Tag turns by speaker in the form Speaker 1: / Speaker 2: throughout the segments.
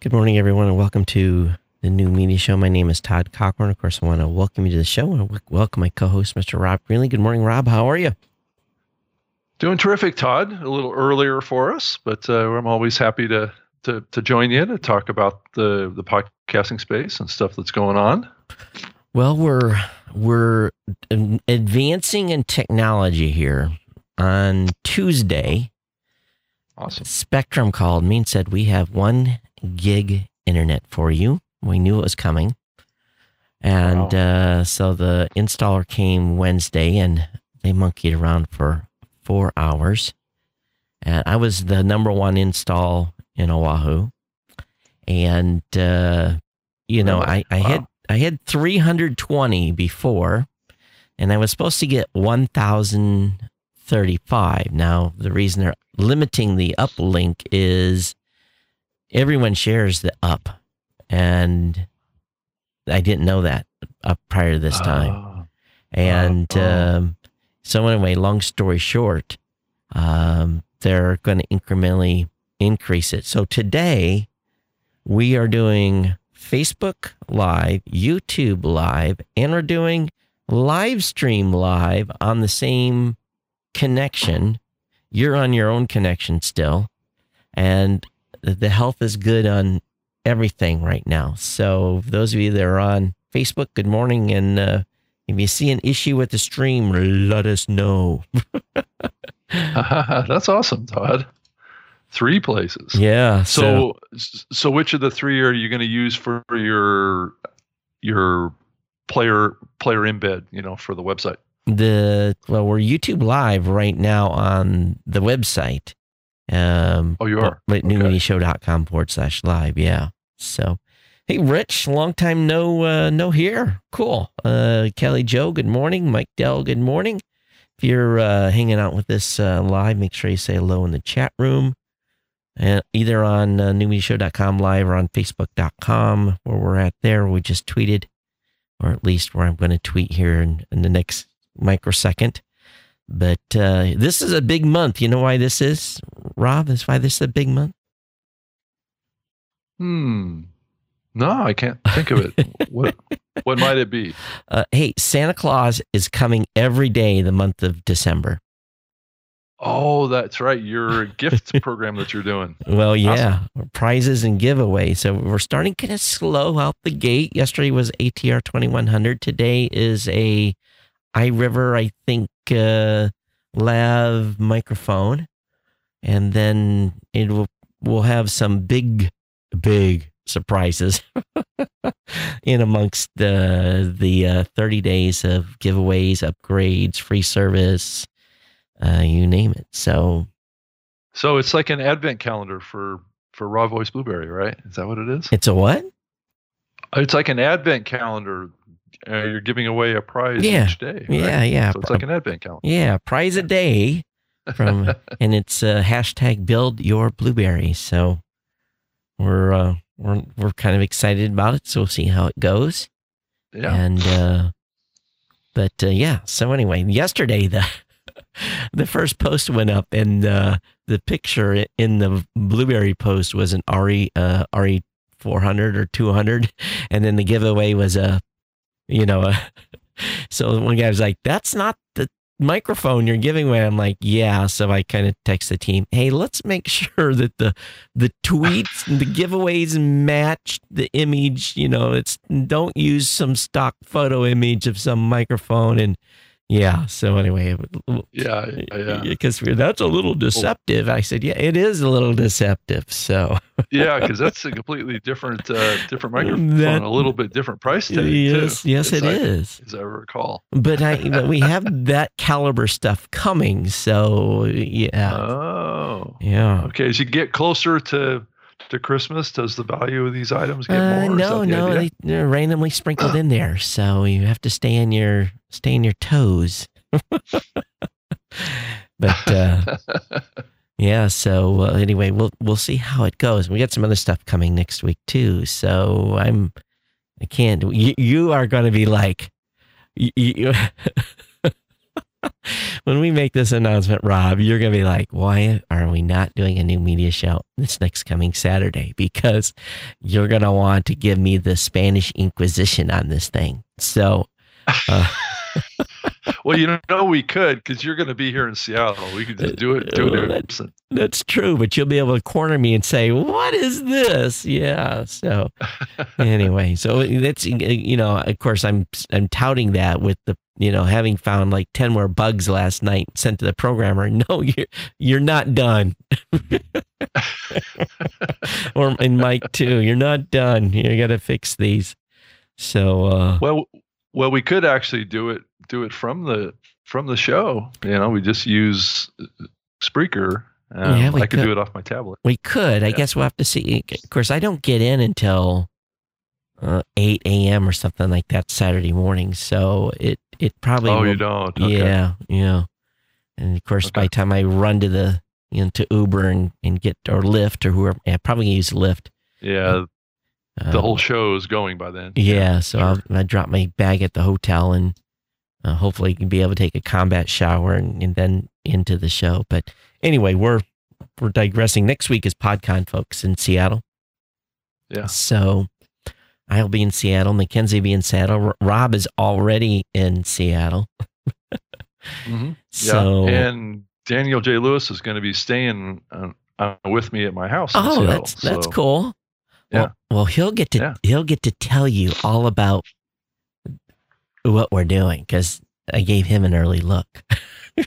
Speaker 1: Good morning, everyone, and welcome to the new media show. My name is Todd Cochrane. Of course, I want to welcome you to the show and welcome my co-host, Mr. Rob Greenlee. Good morning, Rob. How are you?
Speaker 2: Doing terrific, Todd. A little earlier for us, but uh, I'm always happy to, to to join you to talk about the the podcasting space and stuff that's going on.
Speaker 1: Well, we're we're advancing in technology here. On Tuesday,
Speaker 2: awesome.
Speaker 1: Spectrum called me and said we have one gig internet for you. We knew it was coming. And wow. uh, so the installer came Wednesday and they monkeyed around for four hours. And I was the number one install in Oahu. And, uh, you know, I, I wow. had I had 320 before, and I was supposed to get 1,035. Now, the reason they're limiting the uplink is everyone shares the up, and I didn't know that up prior to this time. Oh. And oh. Um, so, anyway, long story short, um, they're going to incrementally increase it. So, today we are doing Facebook Live, YouTube Live, and we're doing live stream live on the same connection. You're on your own connection still. And the health is good on everything right now. So, those of you that are on Facebook, good morning. And uh, if you see an issue with the stream, let us know.
Speaker 2: That's awesome, Todd. Three places.
Speaker 1: Yeah.
Speaker 2: So, so, so which of the three are you going to use for your your player player embed? You know, for the website.
Speaker 1: The well, we're YouTube live right now on the website.
Speaker 2: Um, oh, you are
Speaker 1: at okay. newmediashow.com forward slash live. Yeah. So, hey, Rich, long time no uh, no here. Cool. Uh, Kelly Joe, good morning. Mike Dell, good morning. If you're uh, hanging out with us uh, live, make sure you say hello in the chat room and either on uh, newmediashow.com live or on facebook.com where we're at there. We just tweeted, or at least where I'm going to tweet here in, in, the next microsecond. But uh, this is a big month. You know why this is, Rob? That's why this is a big month?
Speaker 2: Hmm. No, I can't think of it. what what might it be?
Speaker 1: Uh, hey, Santa Claus is coming every day the month of December.
Speaker 2: Oh, that's right. Your gift program that you're doing.
Speaker 1: Well, yeah, awesome. prizes and giveaways. So we're starting kind of slow out the gate. Yesterday was ATR 2100. Today is a iRiver, I think, uh, lav microphone, and then it will we'll have some big, big surprises in amongst the the uh, 30 days of giveaways, upgrades, free service uh, you name it. So,
Speaker 2: so it's like an advent calendar for for RawVoice Blubrry, right? Is that what it is?
Speaker 1: It's a what?
Speaker 2: It's like an advent calendar. Uh, you're giving away a prize
Speaker 1: yeah.
Speaker 2: each day. Right?
Speaker 1: Yeah, yeah.
Speaker 2: So it's like an advent calendar.
Speaker 1: Yeah, prize a day from, and it's uh, hashtag build your Blubrry. So we're uh, we're we're kind of excited about it. So we'll see how it goes.
Speaker 2: Yeah.
Speaker 1: And uh, but uh, yeah. So anyway, yesterday the the first post went up, and uh, the picture in the Blubrry post was an RE uh, RE 400 or 200, and then the giveaway was a, you know, uh, a, so one guy was like, "That's not the microphone you're giving away." I'm like, "Yeah." So I kind of text the team, "Hey, let's make sure that the the tweets and the giveaways match the image. You know, it's don't use some stock photo image of some microphone and." Yeah. So anyway,
Speaker 2: yeah, yeah,
Speaker 1: because that's a little deceptive. I said, yeah, it is a little deceptive. So
Speaker 2: yeah, because that's a completely different, uh, different microphone, that, a little bit different price tag.
Speaker 1: Yes,
Speaker 2: too,
Speaker 1: yes, it
Speaker 2: I,
Speaker 1: is,
Speaker 2: as I recall.
Speaker 1: But I, but we have that caliber stuff coming. So yeah.
Speaker 2: Oh.
Speaker 1: Yeah.
Speaker 2: Okay. As you get closer to to Christmas, does the value of these items get uh, more?
Speaker 1: No, no,
Speaker 2: they,
Speaker 1: they're randomly sprinkled in there, so you have to stay in your stay in your toes. but uh, yeah, so uh, anyway, we'll we'll see how it goes. We got some other stuff coming next week too, so I'm I can't. You, you are going to be like. You, when we make this announcement, Rob, you're going to be like, why are we not doing a new media show this next coming Saturday? Because you're going to want to give me the Spanish Inquisition on this thing. So, uh,
Speaker 2: well, you know, we could because you're going to be here in Seattle. We could just do it. Do it.
Speaker 1: That's, that's true, but you'll be able to corner me and say, "What is this?" Yeah. So, anyway, so that's you know, of course, I'm I'm touting that with the you know having found like ten more bugs last night sent to the programmer. No, you're you're not done. or in Mike too. You're not done. You got to fix these. So, uh,
Speaker 2: well, well, we could actually do it do it from the from the show. You know, we just use Spreaker. Um, yeah, we I could, could, do it off my tablet.
Speaker 1: We could. I guess we'll have to see. Of course, I don't get in until uh, eight a.m. or something like that Saturday morning. So it it probably.
Speaker 2: Oh,
Speaker 1: will,
Speaker 2: you don't. Okay.
Speaker 1: Yeah, yeah. And of course, okay. by the time I run to the you know to Uber and, and get or Lyft or whoever, yeah, probably use Lyft.
Speaker 2: Yeah, the whole um, show is going by then.
Speaker 1: Yeah, yeah so sure. I'll, i drop my bag at the hotel and uh, hopefully you can be able to take a combat shower and, and, then into the show. But anyway, we're we're digressing. Next week is PodCon, folks, in Seattle.
Speaker 2: Yeah.
Speaker 1: So I'll be in Seattle. Mackenzie will be in Seattle. Rob is already in Seattle.
Speaker 2: mm-hmm. So yeah. and Daniel J. Lewis is going to be staying uh, uh, with me at my house.
Speaker 1: Oh, Seattle, that's that's cool. Yeah. Well, well, he'll get to yeah. he'll get to tell you all about what we're doing because I gave him an early look.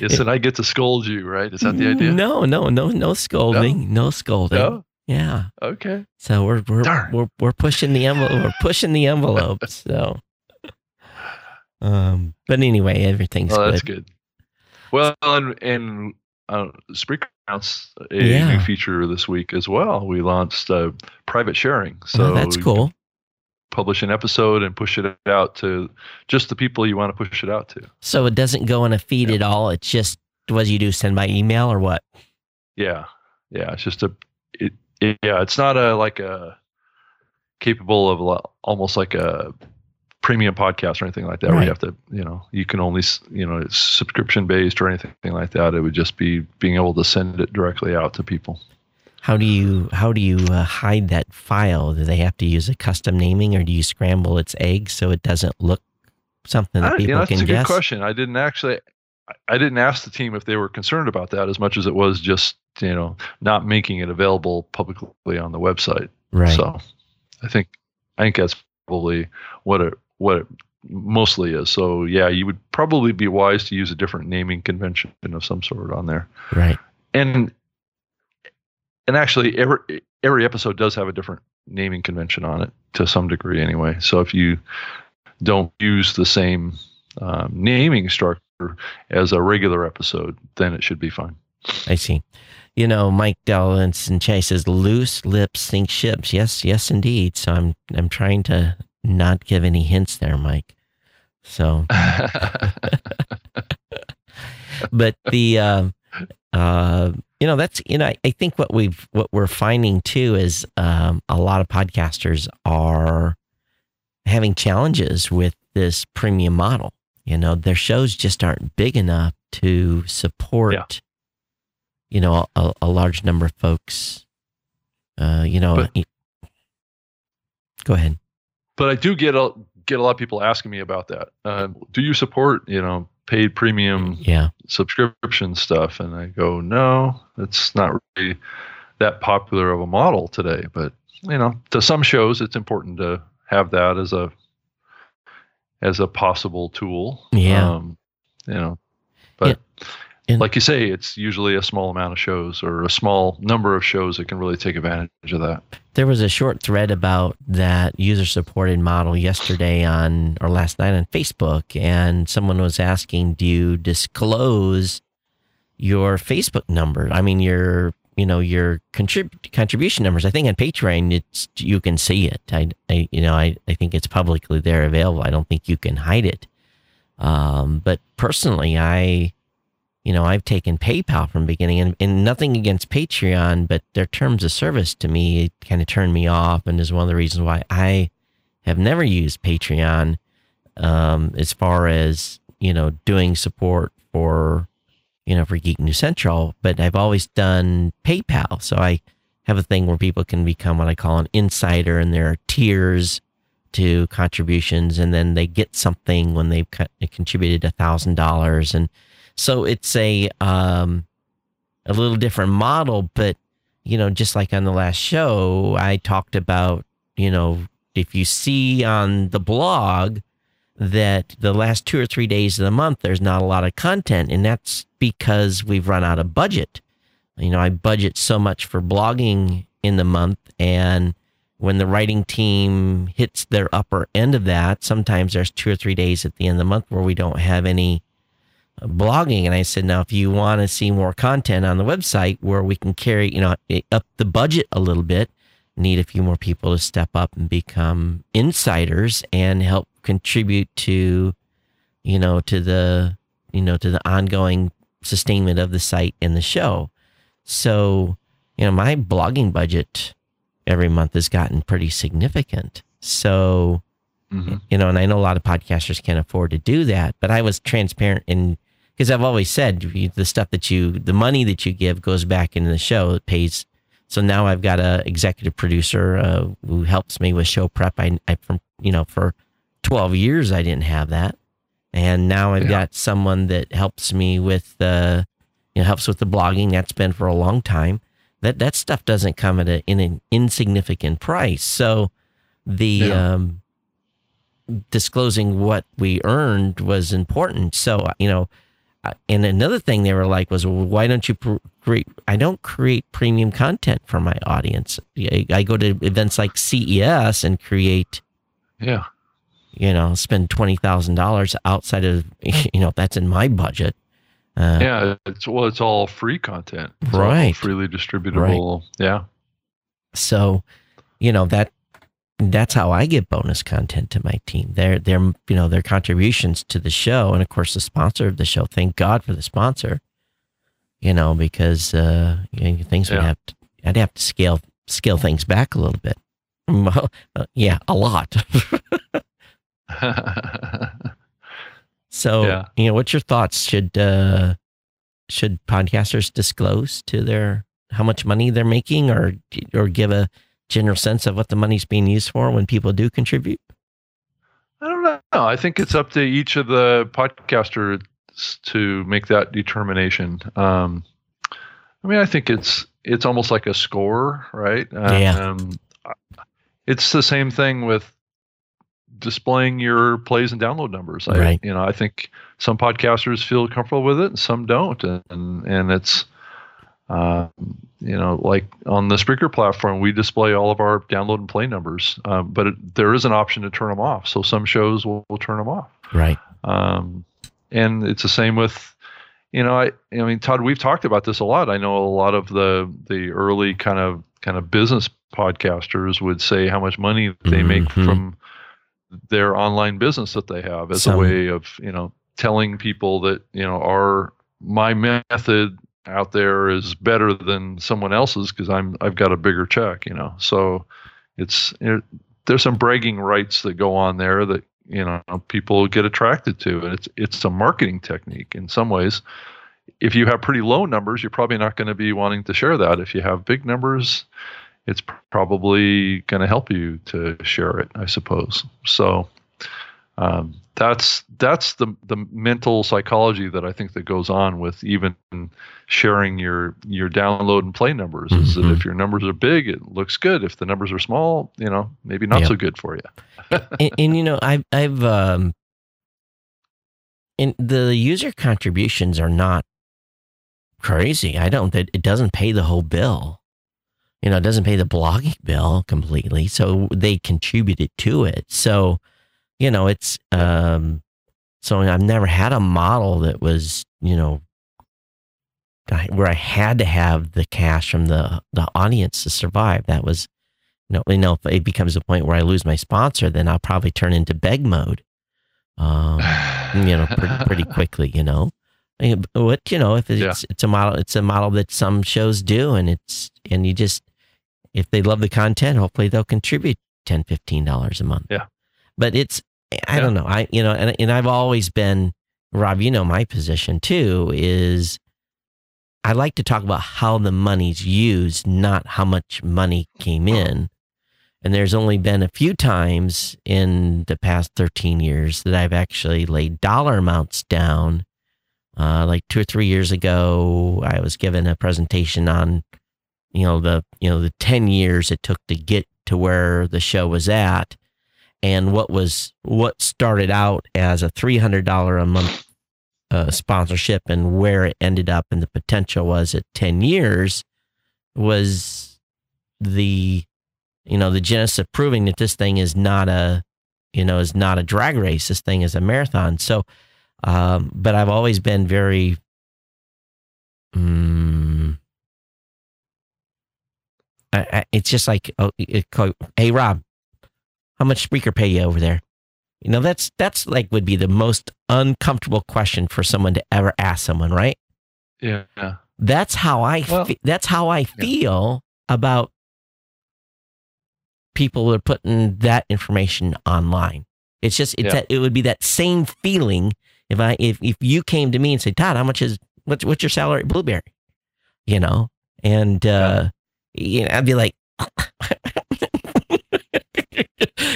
Speaker 2: yes, and I get to scold you, right? Is that the idea?
Speaker 1: No, no, no, no scolding, no, no scolding. No? Yeah.
Speaker 2: Okay.
Speaker 1: So we're we're Darn. we're we're pushing the envelope. We're pushing the envelope. So. Um. But anyway, everything's.
Speaker 2: Oh,
Speaker 1: good.
Speaker 2: that's good. Well, and and uh, Spreaker announced a yeah. new feature this week as well. We launched uh, private sharing. So
Speaker 1: oh, that's cool.
Speaker 2: Publish an episode and push it out to just the people you want to push it out to.
Speaker 1: So it doesn't go in a feed yeah. at all. It's just what you do send by email or what?
Speaker 2: Yeah, yeah. It's just a it, it yeah. It's not a like a capable of almost like a premium podcast or anything like that right. where you have to you know you can only you know it's subscription based or anything like that it would just be being able to send it directly out to people
Speaker 1: how do you how do you uh, hide that file do they have to use a custom naming or do you scramble its eggs so it doesn't look something that I, people you know, that's
Speaker 2: can
Speaker 1: a
Speaker 2: guess? good question i didn't actually I didn't ask the team if they were concerned about that as much as it was just you know not making it available publicly on the website.
Speaker 1: Right.
Speaker 2: So I think I think that's probably what it what it mostly is. So yeah, you would probably be wise to use a different naming convention of some sort on there.
Speaker 1: Right.
Speaker 2: And and actually every every episode does have a different naming convention on it to some degree anyway. So if you don't use the same um, naming structure as a regular episode, then it should be fine.
Speaker 1: I see. You know, Mike Dellinson Chase says loose lips sink ships. Yes, yes, indeed. So I'm I'm trying to not give any hints there, Mike. So, but the, uh, uh, you know, that's, you know, I, I, think what we've, what we're finding too is um, a lot of podcasters are having challenges with this premium model. You know, their shows just aren't big enough to support, yeah. you know, a, a, large number of folks. Uh, you know, but, go ahead
Speaker 2: but I do get a get a lot of people asking me about that. Uh, do you support you know paid premium
Speaker 1: yeah.
Speaker 2: subscription stuff? And I go, no, it's not really that popular of a model today. But you know, to some shows, it's important to have that as a as a possible tool.
Speaker 1: Yeah.
Speaker 2: Um, you know, but. And like you say, it's usually a small amount of shows or a small number of shows that can really take advantage of that.
Speaker 1: There was a short thread about that user supported model yesterday on or last night on Facebook, and someone was asking, "Do you disclose your Facebook number? I mean, your you know your contrib- contribution numbers. I think on Patreon, it's you can see it. I, I you know I, I think it's publicly there available. I don't think you can hide it. Um, but personally, I you know, I've taken PayPal from beginning and, and nothing against Patreon, but their terms of service to me kind of turned me off and is one of the reasons why I have never used Patreon um, as far as you know doing support for you know for Geek News Central, but I've always done PayPal. So I have a thing where people can become what I call an insider, and there are tiers to contributions, and then they get something when they've contributed a thousand dollars, and so it's a um, a little different model, but you know, just like on the last show, I talked about, you know, if you see on the blog that the last two or three days of the month, there's not a lot of content. And that's because we've run out of budget. You know, I budget so much for blogging in the month. And when the writing team hits their upper end of that, sometimes there's two or three days at the end of the month where we don't have any blogging. And I said, now, if you want to see more content on the website where we can carry, you know, up the budget a little bit, need a few more people to step up and become insiders and help contribute to, you know, to the, you know, to the ongoing sustainment of the site and the show. So, you know, my blogging budget every month has gotten pretty significant. So, mm-hmm. you know, and I know a lot of podcasters can't afford to do that, but I was transparent in because I've always said the stuff that you, the money that you give goes back into the show. It pays. So now I've got a executive producer uh, who helps me with show prep. I, I, from you know, for twelve years I didn't have that, and now I've yeah. got someone that helps me with the, uh, you know, helps with the blogging. That's been for a long time. That that stuff doesn't come at a, in an insignificant price. So the yeah. um, disclosing what we earned was important. So you know and another thing they were like was, well, why don't you create? I don't create premium content for my audience. I, I, go to events like CES and create,
Speaker 2: yeah,
Speaker 1: you know, spend twenty thousand dollars outside of, you know, that's in my budget.
Speaker 2: Uh, yeah, it's well, it's all free content, it's
Speaker 1: right?
Speaker 2: freely distributable, right. yeah.
Speaker 1: So, you know that that's how I get bonus content to my team. Their their you know their contributions to the show, and of course the sponsor of the show. Thank God for the sponsor. You know because uh, you know, things yeah. would have to, I'd have to scale scale things back a little bit. Well, uh, yeah, a lot. so yeah. you know, what's your thoughts? Should uh, should podcasters disclose to their how much money they're making, or or give a general sense of what the money's being used for when people do contribute?
Speaker 2: I don't know. I think it's up to each of the podcasters to make that determination. Um, I mean, I think it's it's almost like a score, right?
Speaker 1: Yeah.
Speaker 2: Um, it's the same thing with displaying your plays and download numbers. I,
Speaker 1: right.
Speaker 2: You know, I think some podcasters feel comfortable with it, and some don't, and and it's uh, you know, like on the Spreaker platform, we display all of our download and play numbers, uh, but it, there is an option to turn them off. So some shows will, will turn them off.
Speaker 1: Right.
Speaker 2: Um, and it's the same with, you know, I, I mean, Todd, we've talked about this a lot. I know a lot of the the early kind of kind of business podcasters would say how much money they mm-hmm. make from their online business that they have as some, a way of, you know, telling people that you know our my method out there is better than someone else's because I'm I've got a bigger check, you know. So it's it, there's some bragging rights that go on there that you know people get attracted to, and it's it's a marketing technique in some ways. If you have pretty low numbers, you're probably not going to be wanting to share that. If you have big numbers, it's probably going to help you to share it, I suppose. So um, that's that's the the mental psychology that I think that goes on with even sharing your your download and play numbers. Mm-hmm. Is that if mm-hmm. your numbers are big, it looks good. If the numbers are small, you know, maybe not so good for
Speaker 1: you. and, and, you know, I've I've um, and the user contributions are not crazy. I don't. It doesn't pay the whole bill. You know, it doesn't pay the blogging bill completely. So they contributed to it. So you know, it's um, so I've never had a model that was, you know, where I had to have the cash from the the audience to survive. That was, you know, you know, if it becomes a point where I lose my sponsor, then I'll probably turn into beg mode, um, you know, pretty, pretty quickly. You know, what you know, if it's yeah. it's a model, it's a model that some shows do, and it's and you just if they love the content, hopefully they'll contribute 10 15 dollars a month.
Speaker 2: Yeah
Speaker 1: but it's I
Speaker 2: Yeah.
Speaker 1: don't know. I you know, and and I've always been Rob. You know my position too is I like to talk about how the money's used, not how much money came in. And there's only been a few times in the past 13 years that I've actually laid dollar amounts down. Uh, like two or three years ago, I was given a presentation on, you know, the you know the 10 years it took to get to where the show was at, and what was what started out as a $300 a month uh, sponsorship and where it ended up and the potential was at 10 years was the you know the genesis of proving that this thing is not a you know is not a drag race. This thing is a marathon. So um but i've always been very mm, I, I, it's just like oh, it, hey rob how much Spreaker pay you over there you know that's that's like would be the most uncomfortable question for someone to ever ask someone right
Speaker 2: Yeah. yeah.
Speaker 1: that's how I
Speaker 2: Well-
Speaker 1: fe- that's how I feel about people that are putting that information online. It's just it's
Speaker 2: Yeah.
Speaker 1: that it would be that same feeling if I if if you came to me and said, Todd, how much is what's what's your salary at Blubrry? You know, and uh, you know, I'd be like,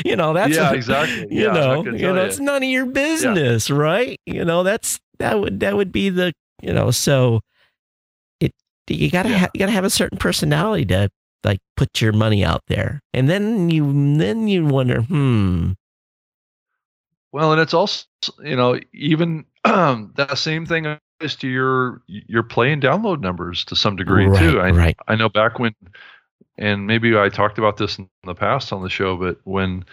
Speaker 1: you know, that's
Speaker 2: yeah, exactly.
Speaker 1: you
Speaker 2: Yeah,
Speaker 1: know, you know,
Speaker 2: ya.
Speaker 1: it's none of your business, right? You know, that's that would that would be the you know, so it you gotta
Speaker 2: Yeah.
Speaker 1: ha- you gotta have a certain personality to like put your money out there, and then you then you wonder, hmm,
Speaker 2: Well, and it's also you know even um, that same thing to your your play and download numbers to some degree
Speaker 1: right,
Speaker 2: too. I
Speaker 1: right,
Speaker 2: I know back when, and maybe I talked about this in the past on the show, but when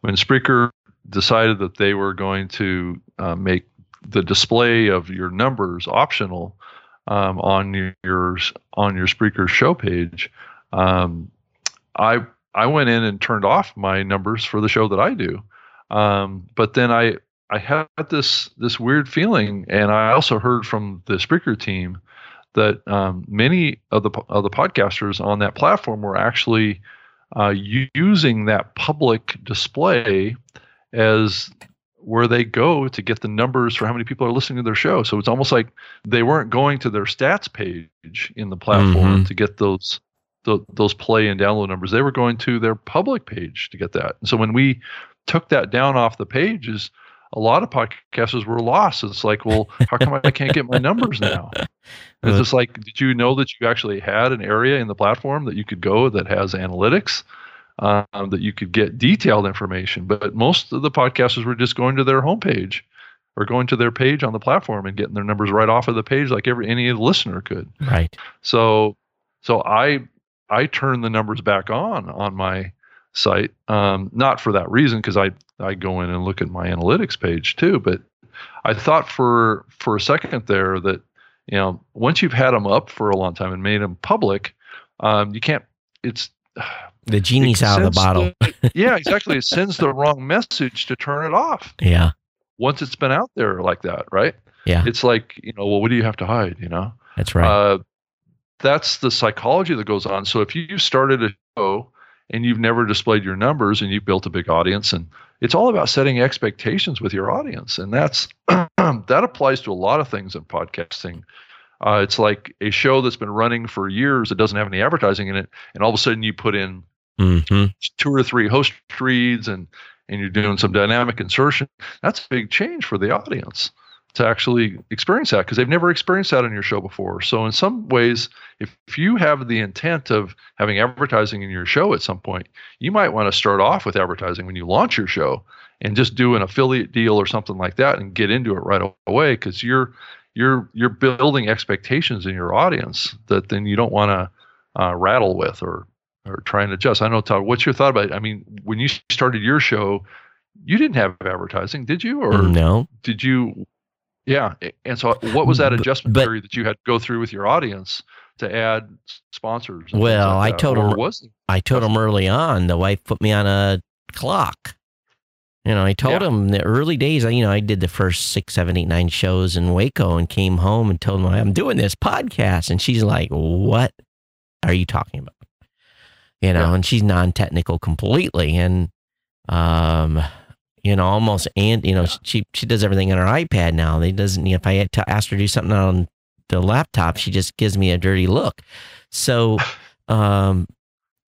Speaker 2: when Spreaker decided that they were going to uh, make the display of your numbers optional um, on your on your Spreaker show page, um, I I went in and turned off my numbers for the show that I do. Um, but then I I had this this weird feeling, and I also heard from the Spreaker team that um, many of the of the podcasters on that platform were actually uh, using that public display as where they go to get the numbers for how many people are listening to their show. So it's almost like they weren't going to their stats page in the platform
Speaker 1: Mhm.
Speaker 2: to get those tho- those play and download numbers. They were going to their public page to get that. And so when we took that down off the pages, a lot of podcasters were lost. It's like, well, how come I can't get my numbers now? It's just like, did you know that you actually had an area in the platform that you could go that has analytics, um, that you could get detailed information? But most of the podcasters were just going to their homepage or going to their page on the platform and getting their numbers right off of the page, like every any listener could.
Speaker 1: right,
Speaker 2: So, so I I turned the numbers back on on my site, um, not for that reason because I I go in and look at my analytics page too, but I thought for for a second there that you know once you've had them up for a long time and made them public, um, you can't. It's
Speaker 1: the genie's
Speaker 2: it
Speaker 1: out of the bottle.
Speaker 2: the- yeah, exactly. It sends the wrong message to turn it off
Speaker 1: yeah,
Speaker 2: once it's been out there like that, right?
Speaker 1: Yeah.
Speaker 2: It's like you know, well, what do you have to hide? You know.
Speaker 1: that's right.
Speaker 2: Uh, that's the psychology that goes on. So if you started a show and you've never displayed your numbers and you've built a big audience, and it's all about setting expectations with your audience, and that's that applies to a lot of things in podcasting. Uh, it's like a show that's been running for years that doesn't have any advertising in it, and all of a sudden you put in
Speaker 1: hmm
Speaker 2: two or three host reads and and you're doing some dynamic insertion. That's a big change for the audience to actually experience that because they've never experienced that on your show before. So in some ways, if, if you have the intent of having advertising in your show at some point, you might want to start off with advertising when you launch your show and just do an affiliate deal or something like that and get into it right away because you're you're you're building expectations in your audience that then you don't want to uh, rattle with or or try and adjust. I know, Todd. What's your thought about it? I mean, when you started your show, you didn't have advertising, did you? Or
Speaker 1: no,
Speaker 2: did you? Yeah. And so, what was that adjustment
Speaker 1: but-
Speaker 2: period that you had to go through with your audience to add sponsors?
Speaker 1: Well,
Speaker 2: like
Speaker 1: I told
Speaker 2: Or
Speaker 1: them-
Speaker 2: was?
Speaker 1: I told them early on. The wife put me on a clock. You know, I told
Speaker 2: Yeah.
Speaker 1: him the early days. I- You know, I did the first six, seven, eight, nine shows in Waco, and came home and told him I'm doing this podcast, and she's like, "What are you talking about?" You know,
Speaker 2: Yeah.
Speaker 1: and she's non-technical completely, and um, you know, almost and you know, she she does everything on her iPad now. They doesn't if I had to ask her to do something on the laptop, she just gives me a dirty look. So, um,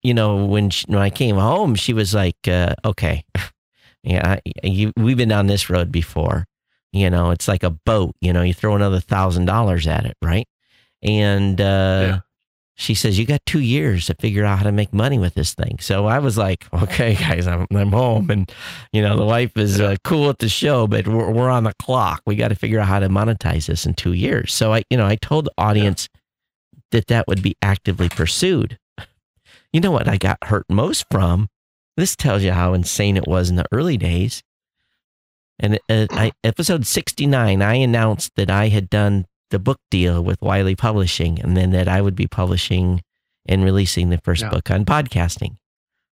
Speaker 1: you know, when she, when I came home, she was like, uh, "Okay, yeah, I, you, we've been down this road before. You know, it's like a boat. You know, you throw another thousand dollars at it, right?" And uh,
Speaker 2: Yeah.
Speaker 1: She says, "You got two years to figure out how to make money with this thing." So I was like, "Okay, guys, I'm I'm home, and you know, the wife is uh, cool at the show, but we're we're on the clock. We got to figure out how to monetize this in two years." So I, you know, I told the audience that that would be actively pursued. You know what I got hurt most from? This tells you how insane it was in the early days. And uh, I, episode 69, I announced that I had done the book deal with Wiley Publishing and then that I would be publishing and releasing the first book on podcasting.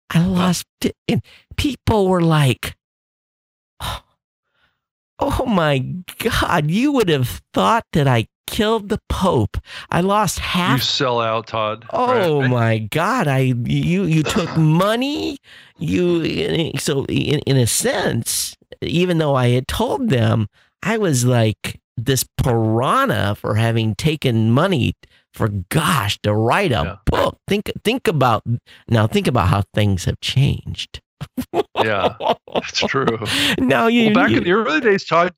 Speaker 1: I lost it. And people were like, oh, oh my God, you would have thought that I killed the Pope. I lost half.
Speaker 2: You sell out, Todd.
Speaker 1: Oh
Speaker 2: right?
Speaker 1: my God! I you you took money. You so in in a sense, even though I had told them, I was like this piranha for having taken money for gosh to write a
Speaker 2: Yeah.
Speaker 1: book. Think think about now. Think about how things have changed.
Speaker 2: Yeah, that's true.
Speaker 1: Now you
Speaker 2: well, back
Speaker 1: you-
Speaker 2: in the early days, Todd.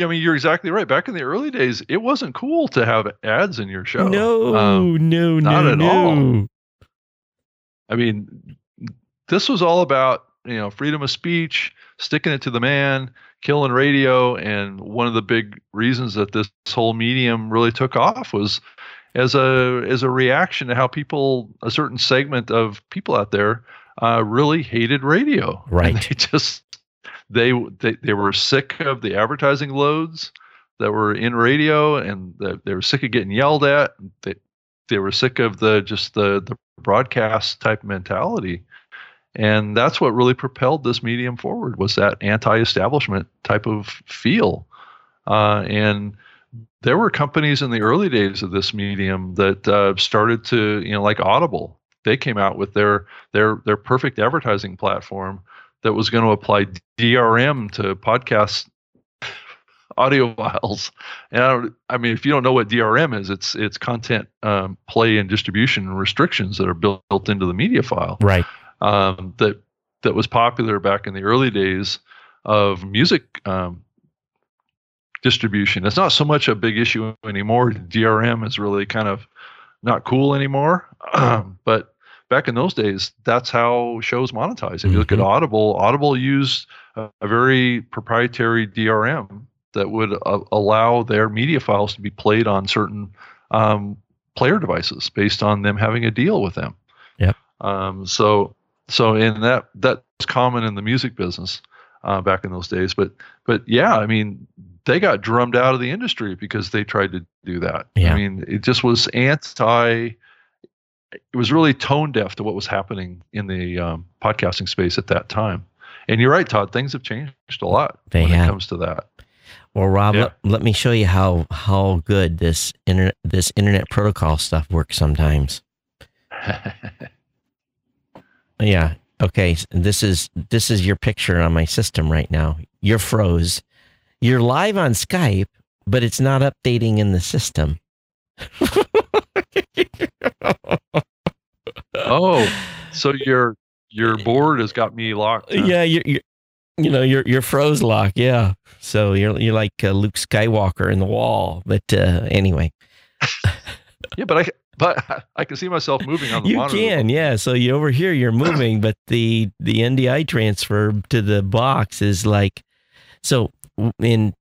Speaker 2: I mean, you're exactly right. Back in the early days, it wasn't cool to have ads in your show.
Speaker 1: no
Speaker 2: Um,
Speaker 1: no
Speaker 2: not
Speaker 1: no
Speaker 2: at
Speaker 1: no.
Speaker 2: all. I mean, this was all about you know freedom of speech, sticking it to the man, killing radio, and one of the big reasons that this whole medium really took off was as a as a reaction to how people a certain segment of people out there uh, really hated radio. And
Speaker 1: Right.
Speaker 2: they just they, they they were sick of the advertising loads that were in radio, and the, they were sick of getting yelled at. They they were sick of the just the the broadcast type mentality and that's what really propelled this medium forward was that anti-establishment type of feel. Uh, and there were companies in the early days of this medium that uh, started to you know like audible they came out with their their their perfect advertising platform that was going to apply drm to podcast audio files. And I, I mean if you don't know what drm is it's it's content um, play and distribution restrictions that are built, built into the media file.
Speaker 1: Right.
Speaker 2: Um, that that was popular back in the early days of music um, distribution. It's not so much a big issue anymore. DRM is really kind of not cool anymore. but back in those days, that's how shows monetize. If you look at
Speaker 1: Mhm.
Speaker 2: Audible, Audible used a, a very proprietary DRM that would uh, allow their media files to be played on certain um, player devices based on them having a deal with them.
Speaker 1: Yep.
Speaker 2: Um, so so in that that's common in the music business uh, back in those days. But but yeah, I mean they got drummed out of the industry because they tried to do that.
Speaker 1: Yeah.
Speaker 2: I mean it just was anti. It was really tone deaf to what was happening in the um, podcasting space at that time. And you're right, Todd. Things have changed a lot
Speaker 1: They
Speaker 2: when
Speaker 1: have.
Speaker 2: it comes to that.
Speaker 1: Well, Rob,
Speaker 2: Yeah.
Speaker 1: let, let me show you how how good this internet this internet protocol stuff works sometimes. Yeah. Okay. This is this is your picture on my system right now. You're froze. You're live on Skype, but it's not updating in the system.
Speaker 2: oh, so your your board has got me locked. huh?
Speaker 1: Yeah, you're you know you're you're froze lock. Yeah. So you're you're like uh, Luke Skywalker in the wall. But uh, anyway,
Speaker 2: Yeah, but I but I can see myself moving on the
Speaker 1: you
Speaker 2: monitor.
Speaker 1: can. Yeah. So you over here you're moving, but the the NDI transfer to the box is like so in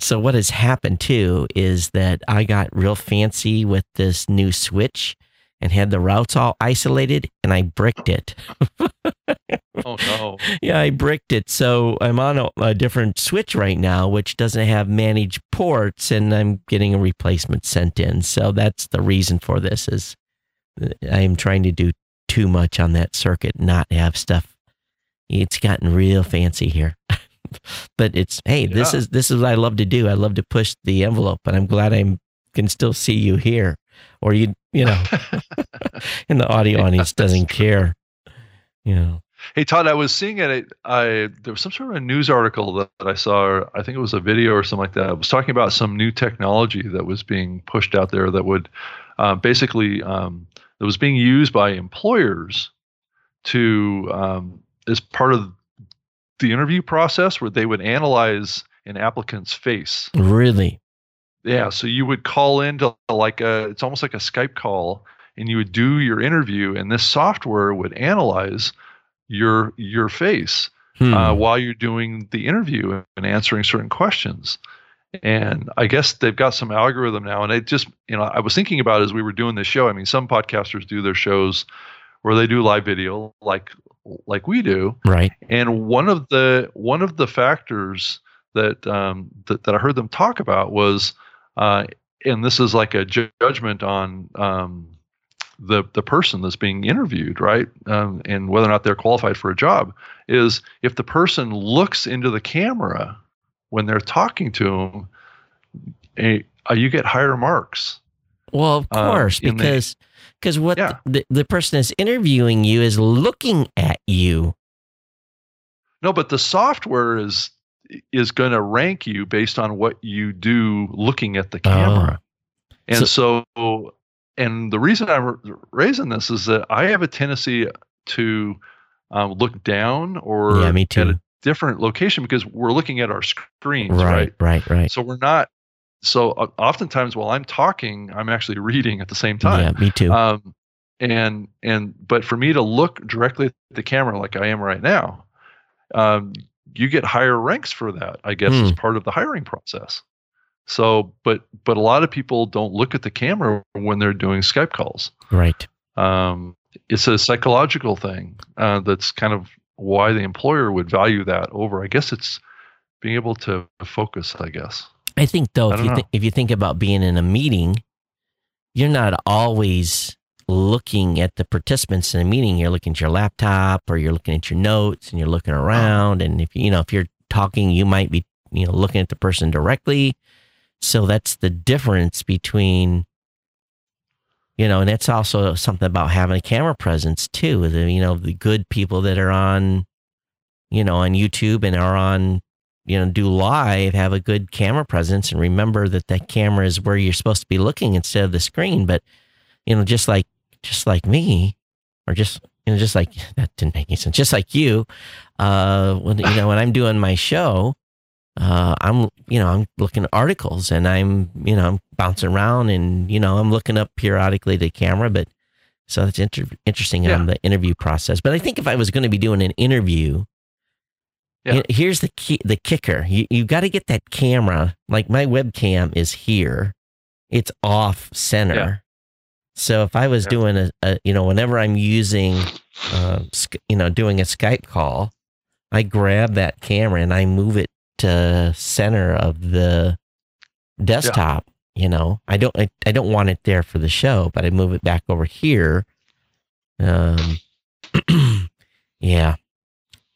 Speaker 1: so what has happened too is that I got real fancy with this new switch and had the routes all isolated and I bricked it.
Speaker 2: Oh no.
Speaker 1: yeah, I bricked it. So I'm on a, a different switch right now, which doesn't have managed ports, and I'm getting a replacement sent in. So that's the reason for this is uh, I'm trying to do too much on that circuit, not have stuff. It's gotten real fancy here. but it's hey, this is this is what I love to do. I love to push the envelope, and I'm glad I can still see you here, or you you know, and the audio audience doesn't care. You know.
Speaker 2: Hey Todd, I was seeing it. I there was some sort of a news article that, that I saw. I think it was a video or something like that. It was talking about some new technology that was being pushed out there that would uh, basically um, that was being used by employers to um, as part of the interview process where they would analyze an applicant's face.
Speaker 1: Really?
Speaker 2: Yeah. So you would call into like a, it's almost like a Skype call, and you would do your interview, and this software would analyze your your face
Speaker 1: Hmm.
Speaker 2: uh, while you're doing the interview and answering certain questions. And I guess they've got some algorithm now. And it just, you know, I was thinking about as we were doing this show. I mean, some podcasters do their shows where they do live video, like like we do.
Speaker 1: right.
Speaker 2: And one of the one of the factors that um, that, that I heard them talk about was, uh, and this is like a ju- judgment on um, the the person that's being interviewed, right, um, and whether or not they're qualified for a job. Is if the person looks into the camera when they're talking to them, a, uh, you get higher marks.
Speaker 1: Well, of
Speaker 2: Um,
Speaker 1: course,
Speaker 2: the-
Speaker 1: because because what
Speaker 2: Yeah.
Speaker 1: the, the person that's interviewing you is looking at you.
Speaker 2: No, but the software is is going to rank you based on what you do looking at the camera. And so, and the reason I'm raising this is that I have a tendency to um, look down or
Speaker 1: Yeah, me
Speaker 2: at a different location because we're looking at our screens,
Speaker 1: Right,
Speaker 2: right?
Speaker 1: right, right.
Speaker 2: So we're not. So uh, oftentimes while I'm talking, I'm actually reading at the same time.
Speaker 1: Yeah, me too.
Speaker 2: Um, and and but for me to look directly at the camera like I am right now, um, you get higher ranks for that. I guess as
Speaker 1: Hmm.
Speaker 2: part of the hiring process. So, but but a lot of people don't look at the camera when they're doing Skype calls.
Speaker 1: right.
Speaker 2: Um, it's a psychological thing uh, that's kind of why the employer would value that over. I guess it's being able to focus. I guess.
Speaker 1: I think though,
Speaker 2: I
Speaker 1: if you think if you think about being in a meeting, you're not always looking at the participants in a meeting. You're looking at your laptop or you're looking at your notes and you're looking around. And if you know if you're talking, you might be you know looking at the person directly. So that's the difference between you know, and that's also something about having a camera presence too. The, you know, the good people that are on, you know, on YouTube and are on you know, do live, have a good camera presence and remember that that camera is where you're supposed to be looking instead of the screen. But, you know, just like, just like me or just, you know, just like that didn't make any sense. Just like you, uh, when, you know, when I'm doing my show, uh, I'm, you know, I'm looking at articles and I'm, you know, I'm bouncing around and, you know, I'm looking up periodically the camera, but so it's inter- interesting
Speaker 2: Yeah.
Speaker 1: on the interview process. But I think if I was going to be doing an interview,
Speaker 2: Yeah.
Speaker 1: you- here's the key, the kicker. You you got to get that camera. Like my webcam is here, it's off center.
Speaker 2: Yeah.
Speaker 1: So if I was
Speaker 2: Yeah.
Speaker 1: doing a, a, you know, whenever I'm using, uh, you know, doing a Skype call, I grab that camera and I move it to center of the desktop. You know, I don't, I, I don't want it there for the show, but I move it back over here. Um, yeah.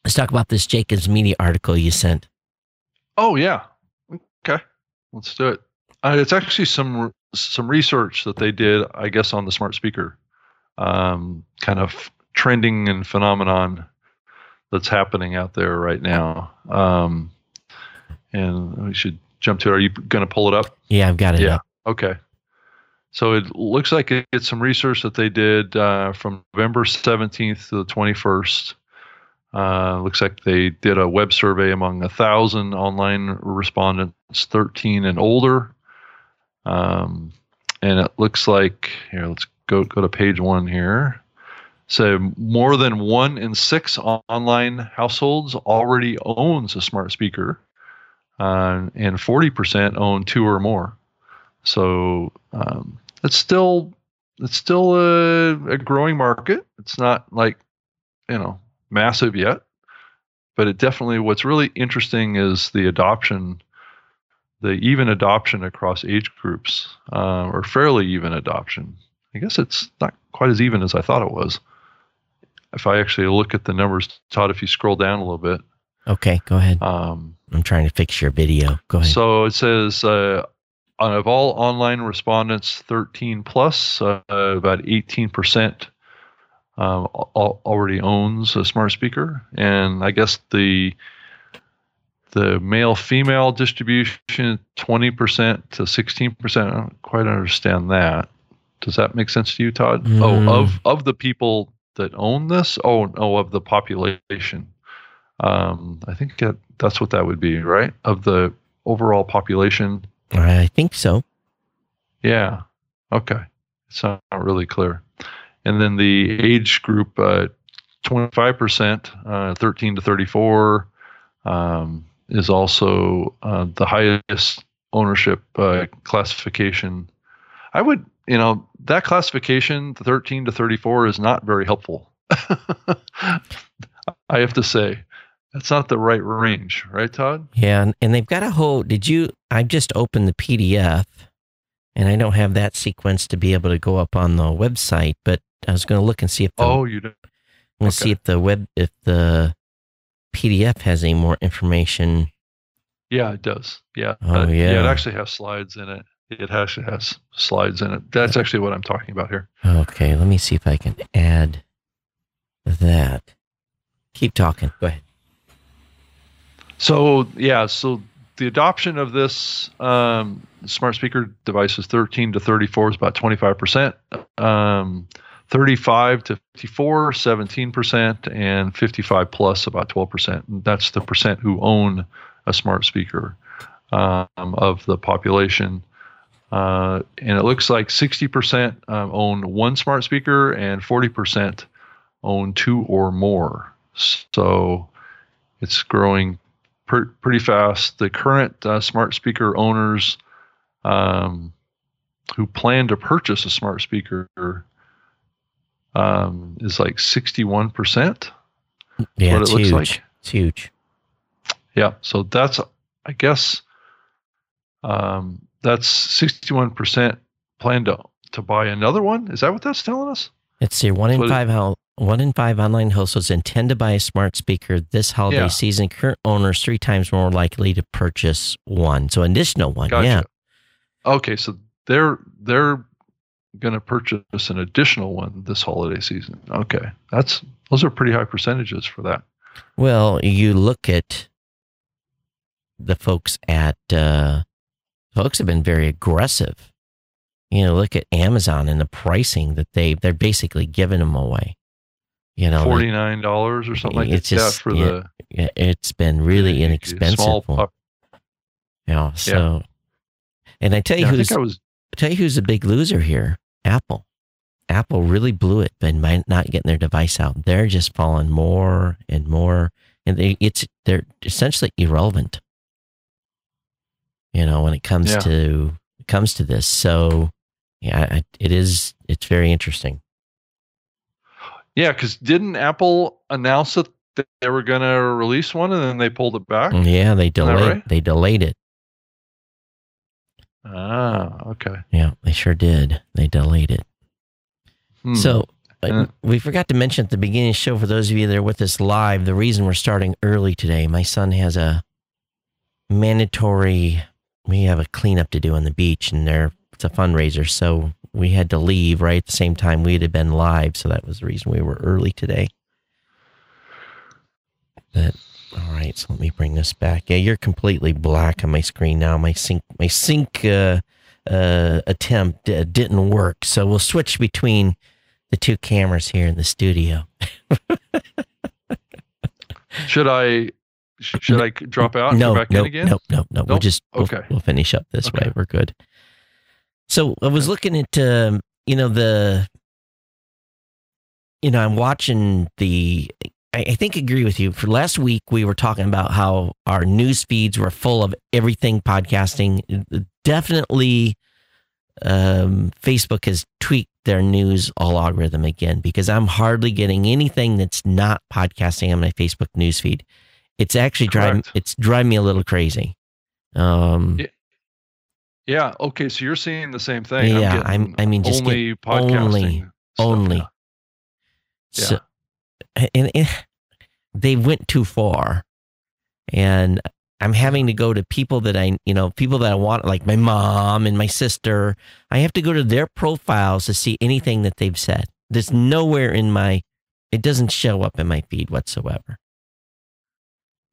Speaker 1: Let's talk about this Jacobs Media article you sent.
Speaker 2: Oh yeah. Okay. Let's do it. Uh, it's actually some some research that they did, I guess, on the smart speaker, um, kind of trending and phenomenon that's happening out there right now. Um, and we should jump to it. Are you going to pull it up?
Speaker 1: Yeah, I've got it.
Speaker 2: Yeah.
Speaker 1: up.
Speaker 2: Okay. So it looks like it's some research that they did uh, from November 17th to the 21st. Uh, looks like they did a web survey among a thousand online respondents, 13 and older. Um, and it looks like here. Let's go go to page one here. So more than one in six online households already owns a smart speaker, uh, and 40% own two or more. So um, it's still it's still a, a growing market. It's not like you know massive yet, but it definitely what's really interesting is the adoption, the even adoption across age groups, uh, or fairly even adoption. I guess it's not quite as even as I thought it was. If I actually look at the numbers, Todd, if you scroll down a little bit,
Speaker 1: Okay, go ahead.
Speaker 2: um,
Speaker 1: I'm trying to fix your video. Go ahead.
Speaker 2: so it says uh, of all online respondents, 13 plus, uh, about 18 percent um, already owns a smart speaker, and I guess the the male female distribution 20% to 16%. I don't quite understand that. Does that make sense to you, Todd?
Speaker 1: Mm.
Speaker 2: Oh, of of the people that own this? Oh, no, of the population. Um, I think that that's what that would be, right? Of the overall population.
Speaker 1: I think so.
Speaker 2: Yeah. Okay. It's not really clear. And then the age group, uh, 25%, uh, 13 to 34, um, is also uh, the highest ownership uh, classification. I would, you know, that classification, the 13 to 34, is not very helpful. I have to say, that's not the right range, right, Todd?
Speaker 1: Yeah, and, and they've got a whole. Did you? I just opened the PDF, and I don't have that sequence to be able to go up on the website. But I was going to look and see if the,
Speaker 2: Oh, you do.
Speaker 1: I'm going to see if the web if the PDF has any more information.
Speaker 2: Yeah, it does. Yeah.
Speaker 1: Oh,
Speaker 2: Uh, It
Speaker 1: yeah.
Speaker 2: actually has slides in it. It actually has slides in it. That's actually what I'm talking about here.
Speaker 1: Okay, let me see if I can add that. Keep talking. Go ahead.
Speaker 2: So yeah, so the adoption of this um, smart speaker devices 13 to 34 is about 25 percent. Um, 35 to 54, 17 percent, and 55 plus about 12 percent. That's the percent who own a smart speaker um, of the population. Uh, and it looks like 60 percent um, own one smart speaker and 40 percent own two or more. So it's growing per, pretty fast. The current uh, smart speaker owners um, who plan to purchase a smart speaker um, is like 61%.
Speaker 1: Yeah,
Speaker 2: What
Speaker 1: it's
Speaker 2: it looks
Speaker 1: huge.
Speaker 2: like.
Speaker 1: It's huge.
Speaker 2: Yeah. So that's, I guess, um, that's 61% plan to, to buy another one. Is that what that's telling us?
Speaker 1: Let's see. One in five how one in five online households intend to buy a smart speaker this holiday
Speaker 2: Yeah.
Speaker 1: season. Current owners three times more likely to purchase one. So additional one.
Speaker 2: Gotcha.
Speaker 1: Yeah.
Speaker 2: Okay. So they're, they're, going to purchase an additional one this holiday season. Okay. That's, those are pretty high percentages for that.
Speaker 1: Well, you look at the folks at uh, folks have been very aggressive. You know, look at Amazon and the pricing that they they're basically giving them away. You know,
Speaker 2: forty nine dollars or something like
Speaker 1: It's
Speaker 2: that
Speaker 1: just-
Speaker 2: for
Speaker 1: yeah,
Speaker 2: the
Speaker 1: yeah, it's been really inexpensive.
Speaker 2: Small pop-
Speaker 1: you know, so and I tell you
Speaker 2: yeah, I
Speaker 1: who's
Speaker 2: think I was
Speaker 1: tell you who's a big loser here. Apple. Apple really blew it by not not getting their device out. They're just falling more and more, and they, it's they're essentially irrelevant. You know, when it comes
Speaker 2: Yeah.
Speaker 1: to it comes to this, so yeah, it is. It's very interesting.
Speaker 2: yeah, because didn't Apple announce that they were going to release one and then they pulled it back?
Speaker 1: Mm, yeah, they delayed.
Speaker 2: right?
Speaker 1: They delayed it.
Speaker 2: Ah, okay.
Speaker 1: Yeah, they sure did. They delayed it.
Speaker 2: Hmm.
Speaker 1: So uh, we forgot to mention at the beginning of the show for those of you that are with us live, the reason we're starting early today. My son has a mandatory. We have a cleanup to do on the beach, and there it's a fundraiser, so we had to leave right at the same time we'd have been live. So that was the reason we were early today. But all right, so let me bring this back. Yeah, you're completely black on my screen now. My sync, my sync uh, uh, attempt uh, didn't work, so we'll switch between the two cameras here in the studio.
Speaker 2: should I sh- should I drop out and
Speaker 1: no,
Speaker 2: come back
Speaker 1: no,
Speaker 2: in again?
Speaker 1: no, no, no. We'll just we'll,
Speaker 2: Okay.
Speaker 1: we'll finish up this
Speaker 2: Okay.
Speaker 1: way. We're good. So I was looking at um, you know the you know I'm watching the. I, I think agree with you. For last week, we were talking about how our news feeds were full of everything podcasting. Definitely, um, Facebook has tweaked their news all algorithm again because I'm hardly getting anything that's not podcasting on my Facebook news feed. It's actually driving it's driving me a little crazy. Um,
Speaker 2: Yeah, Yeah. Okay. So you're seeing the same thing.
Speaker 1: Yeah,
Speaker 2: getting
Speaker 1: I'm- I mean, just
Speaker 2: only podcasting.
Speaker 1: only-
Speaker 2: stuff
Speaker 1: only.
Speaker 2: now.
Speaker 1: So, and, and they went too far, and I'm having to go to people that I, you know, people that I want, like my mom and my sister. I have to go to their profiles to see anything that they've said. There's nowhere in my It doesn't show up in my feed whatsoever.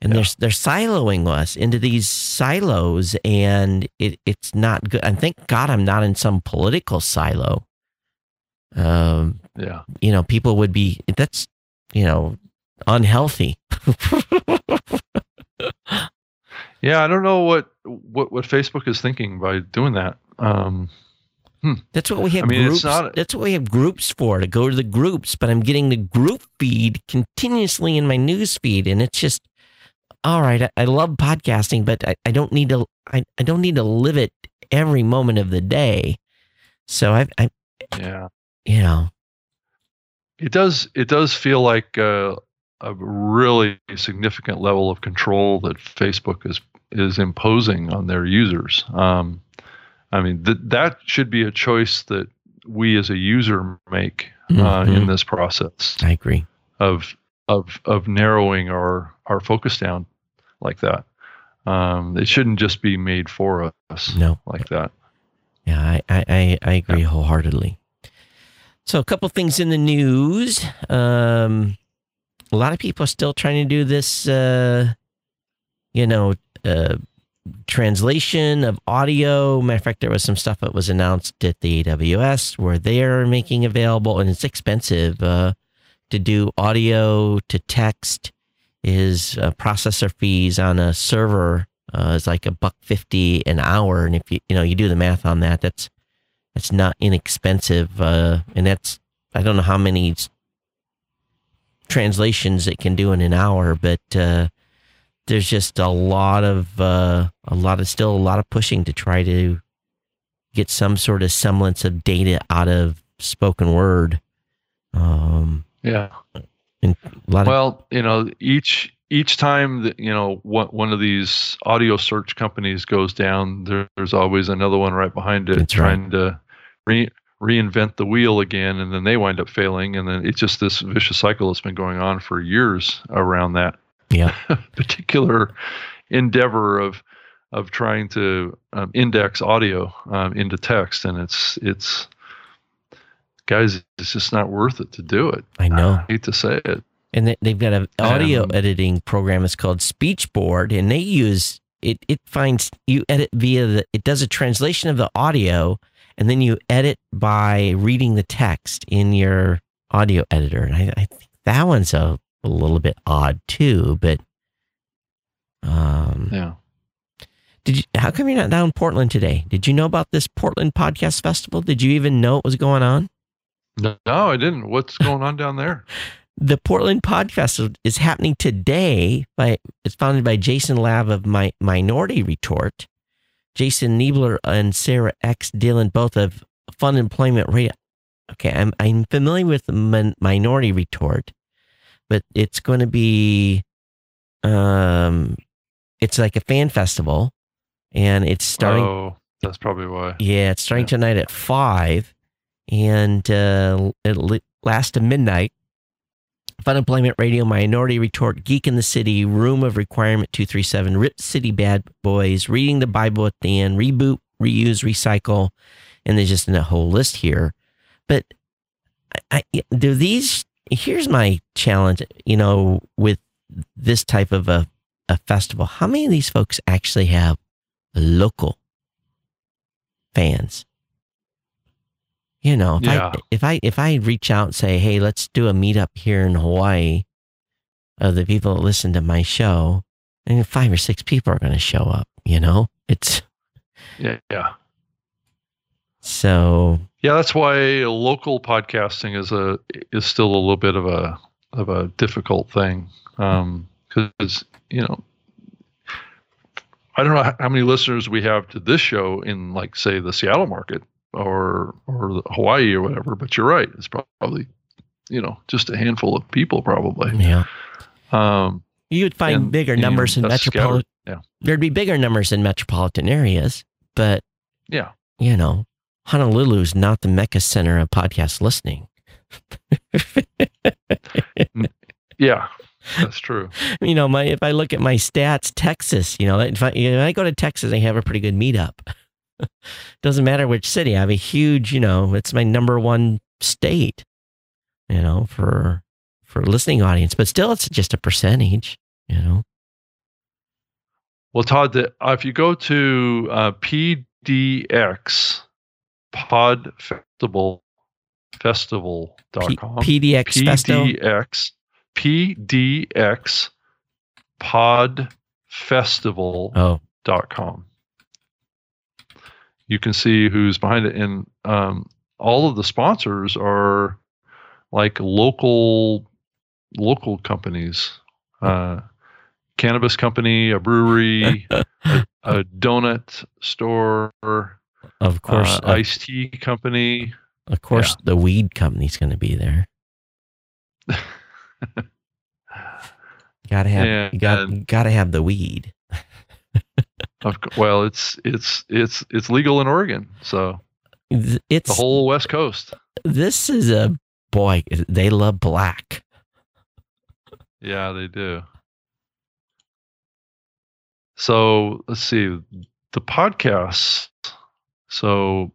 Speaker 1: And
Speaker 2: Yeah.
Speaker 1: they're they're siloing us into these silos, and it, it's not good. And thank God I'm not in some political silo. Um,
Speaker 2: Yeah.
Speaker 1: you know, people would be that's you know unhealthy.
Speaker 2: Yeah. I don't know what what what Facebook is thinking by doing that. Um,
Speaker 1: That's what we have
Speaker 2: I mean,
Speaker 1: groups.
Speaker 2: it's not-
Speaker 1: that's what we have groups for to go to the groups. But I'm getting the group feed continuously in my news feed, and it's just all right. I, I love podcasting, but I, I don't need to. I, I don't need to live it every moment of the day. So I, I
Speaker 2: yeah.
Speaker 1: you know,
Speaker 2: It does. It does feel like uh, a really significant level of control that Facebook is is imposing on their users. Um, I mean, th- that should be a choice that we as a user make uh,
Speaker 1: Mhm.
Speaker 2: in this process
Speaker 1: I agree.
Speaker 2: of of of narrowing our our focus down like that. Um, it shouldn't just be made for us
Speaker 1: No,
Speaker 2: like that.
Speaker 1: Yeah, I, I, I, I agree wholeheartedly. So, a couple things in the news. Um, a lot of people are still trying to do this, uh, you know, uh, translation of audio. Matter of fact, there was some stuff that was announced at the AWS where they're making available, and it's expensive uh, to do audio to text. Is uh, processor fees on a server uh, is like a buck fifty an hour, and if you you know you do the math on that, that's that's not inexpensive, uh, and that's I don't know how many translations it can do in an hour, but uh, there's just a lot of uh, a lot of still a lot of pushing to try to get some sort of semblance of data out of spoken word. Um,
Speaker 2: Yeah.
Speaker 1: a lot of
Speaker 2: Well, you know, each each time that you know one one of these audio search companies goes down, there, there's always another one right behind it
Speaker 1: That's right.
Speaker 2: trying to re, reinvent the wheel again, and then they wind up failing, and then it's just this vicious cycle that's been going on for years around that
Speaker 1: yeah,
Speaker 2: particular endeavor of of trying to um, index audio um, into text, and it's it's guys, it's just not worth it to do it.
Speaker 1: I know.
Speaker 2: I hate to say it.
Speaker 1: And they, they've got an audio
Speaker 2: Um,
Speaker 1: editing program. It's called Speechboard, and they use it. It finds you edit via the. It does a translation of the audio, and then you edit by reading the text in your audio editor. And I, I think that one's a, a little bit odd too. But um,
Speaker 2: Yeah.
Speaker 1: did you? How come you're not down in Portland today? Did you know about this Portland Podcast Festival? Did you even know it was going on?
Speaker 2: No, no, I didn't. What's going on down there?
Speaker 1: the Portland Podcast is happening today. By it's founded by Jason Lav of my Minority Retort, Jason Niebler and Sarah X Dillon, both of Fun Employment Radio. Okay, I'm I'm familiar with Min- Minority Retort, but it's going to be, um, it's like a fan festival, and it's starting.
Speaker 2: Oh, that's probably why.
Speaker 1: Yeah, it's starting
Speaker 2: Yeah.
Speaker 1: tonight at five, and uh, it'll last to midnight. Fun Employment Radio, Minority Retort, Geek in the City, Room of Requirement 237, Rip City Bad Boys, Reading the Bible at the end, Reboot, Reuse, Recycle, and there's just a whole list here. But I, do these, here's my challenge, you know, with this type of a, a festival. How many of these folks actually have local fans? You know, if
Speaker 2: Yeah.
Speaker 1: I if I if I reach out and say, "Hey, let's do a meetup here in Hawaii," of the people that listen to my show, and five or six people are going to show up. You know, it's
Speaker 2: Yeah, yeah,
Speaker 1: so
Speaker 2: yeah. That's why local podcasting is a is still a little bit of a of a difficult thing um, because you know I don't know how many listeners we have to this show in like say the Seattle market or or Hawaii or whatever. But you're right; it's probably you know just a handful of people probably.
Speaker 1: yeah.
Speaker 2: Um,
Speaker 1: You would find
Speaker 2: And,
Speaker 1: bigger numbers in metropolitan.
Speaker 2: yeah.
Speaker 1: There'd be bigger numbers in metropolitan areas, but
Speaker 2: yeah,
Speaker 1: you know, Honolulu's not the mecca center of podcast listening.
Speaker 2: yeah, that's true.
Speaker 1: you know, my if I look at my stats, Texas, you know, if I, if I go to Texas, I have a pretty good meetup. Doesn't matter which city. I have a huge, you know, it's my number one state, you know, for for listening audience, but still, it's just a percentage. You know.
Speaker 2: Well, Todd, the, uh, if you go to uh, PDX Pod Festival Festival.com,
Speaker 1: P- PDX?
Speaker 2: PDX PDX Pod Festival
Speaker 1: Oh,
Speaker 2: dot com. You can see who's behind it, and um, all of the sponsors are like local local companies, uh, cannabis company, a brewery, a, a donut store,
Speaker 1: of course,
Speaker 2: uh,
Speaker 1: uh,
Speaker 2: iced tea company.
Speaker 1: of course, the weed company's going to be there. Gotta have,
Speaker 2: Yeah,
Speaker 1: you got, gotta have the weed.
Speaker 2: Well, it's it's it's it's legal in Oregon, so
Speaker 1: It's
Speaker 2: the whole West Coast.
Speaker 1: this is a boy. They love black.
Speaker 2: Yeah, they do. So let's see the podcasts. So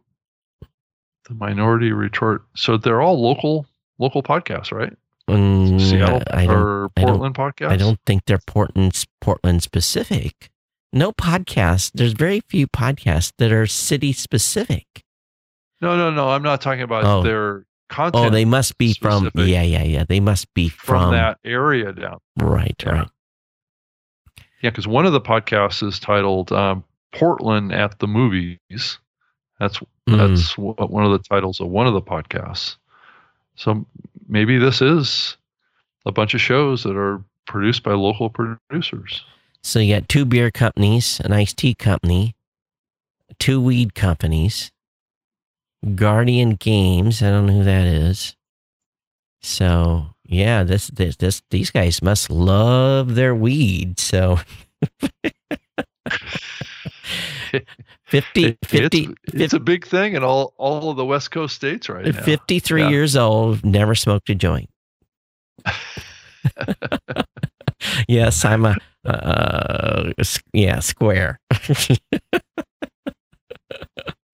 Speaker 2: the Minority Retort. So they're all local local podcasts, right?
Speaker 1: Mm,
Speaker 2: Seattle
Speaker 1: I don't.
Speaker 2: or Portland podcasts.
Speaker 1: I don't think they're Portland Portland specific. No podcast. There's very few podcasts that are city specific.
Speaker 2: No, no, no. I'm not talking about
Speaker 1: Oh.
Speaker 2: their content.
Speaker 1: Oh, they must be from. Yeah, yeah, yeah. They must be
Speaker 2: from,
Speaker 1: from.
Speaker 2: that area down.
Speaker 1: Right,
Speaker 2: Yeah.
Speaker 1: right.
Speaker 2: Yeah, because one of the podcasts is titled um, "Portland at the Movies." That's
Speaker 1: Mm.
Speaker 2: That's wh- one of the titles of one of the podcasts. So maybe this is a bunch of shows that are produced by local producers.
Speaker 1: So you got two beer companies, an iced tea company, two weed companies, Guardian Games. I don't know who that is. So yeah, this this, this these guys must love their weed. So 50, 50,
Speaker 2: it's, it's a big thing in all all of the West Coast states right now.
Speaker 1: 53
Speaker 2: Yeah.
Speaker 1: years old, never smoked a joint. yes, I'm a uh, yeah square.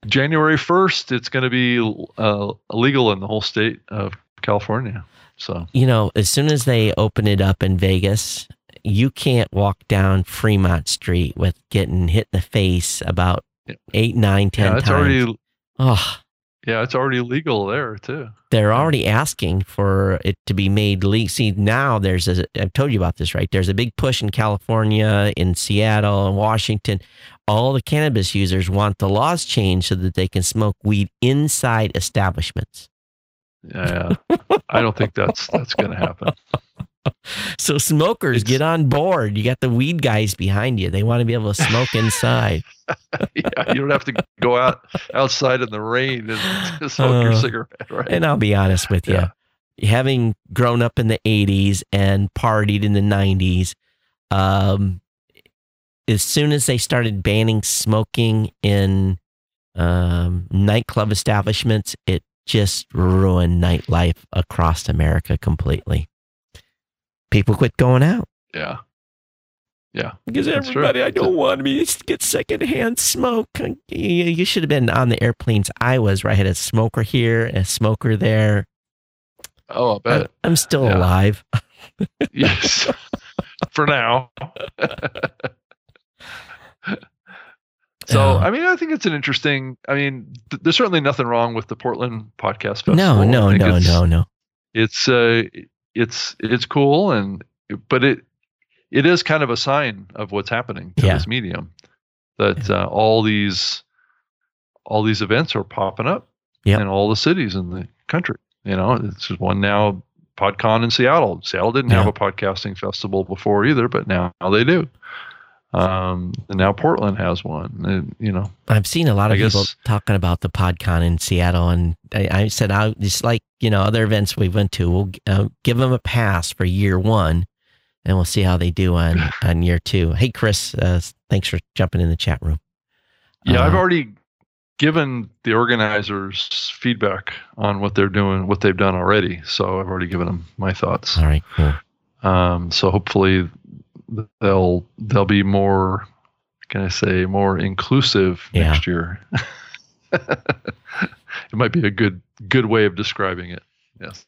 Speaker 2: January first, it's going to be uh, illegal in the whole state of California. So
Speaker 1: you know, as soon as they open it up in Vegas, you can't walk down Fremont Street with getting hit in the face about
Speaker 2: Yeah.
Speaker 1: eight, nine, ten
Speaker 2: yeah,
Speaker 1: times.
Speaker 2: already
Speaker 1: oh,
Speaker 2: yeah, it's already legal there too.
Speaker 1: they're already asking for it to be made legal. See, now there's a, I've told you about this, right? There's a big push in California, in Seattle, in Washington. All the cannabis users want the laws changed so that they can smoke weed inside establishments.
Speaker 2: Yeah, I don't think that's that's going to happen.
Speaker 1: So smokers
Speaker 2: It's-
Speaker 1: get on board. You got the weed guys behind you. They want to be able to smoke inside.
Speaker 2: yeah, you don't have to go out outside in the rain and smoke your
Speaker 1: Uh,
Speaker 2: cigarette, right?
Speaker 1: And I'll be honest with you,
Speaker 2: Yeah.
Speaker 1: having grown up in the 80s and partied in the 90s, um, as soon as they started banning smoking in um, nightclub establishments, it just ruined nightlife across America completely. People quit going out
Speaker 2: yeah, yeah.
Speaker 1: because
Speaker 2: That's true.
Speaker 1: everybody, I don't want me to get secondhand smoke. You, you should have been on the airplanes I was, where I had a smoker here, and a smoker there.
Speaker 2: Oh, I
Speaker 1: I'm,
Speaker 2: bet.
Speaker 1: I'm still
Speaker 2: Yeah.
Speaker 1: alive.
Speaker 2: yes, for now. so, I mean, I think it's an interesting. I mean, th- there's certainly nothing wrong with the Portland Podcast Festival.
Speaker 1: No, no, no, no, no.
Speaker 2: It's uh, it's it's cool, and but it it is kind of a sign of what's happening to
Speaker 1: Yeah.
Speaker 2: this medium that uh, all these all these events are popping up
Speaker 1: Yep.
Speaker 2: in all the cities in the country. You know, it's just one now. PodCon in Seattle. Seattle didn't have a podcasting festival before either, but now they do. Um, and now Portland has one. And, you know,
Speaker 1: I've seen a lot of
Speaker 2: I
Speaker 1: people
Speaker 2: guess-
Speaker 1: talking about the PodCon in Seattle, and I, I said, I just like you know other events we went to, we'll uh, give them a pass for year one, and we'll see how they do on on year two. Hey, Chris, uh, thanks for jumping in the chat room.
Speaker 2: yeah, I've
Speaker 1: Uh,
Speaker 2: already given the organizers feedback on what they're doing, what they've done already. So I've already given them my thoughts.
Speaker 1: All right, cool.
Speaker 2: Um, so hopefully they'll they'll be more can I say more inclusive
Speaker 1: Yeah.
Speaker 2: next year. it might be a good good way of describing it. Yes.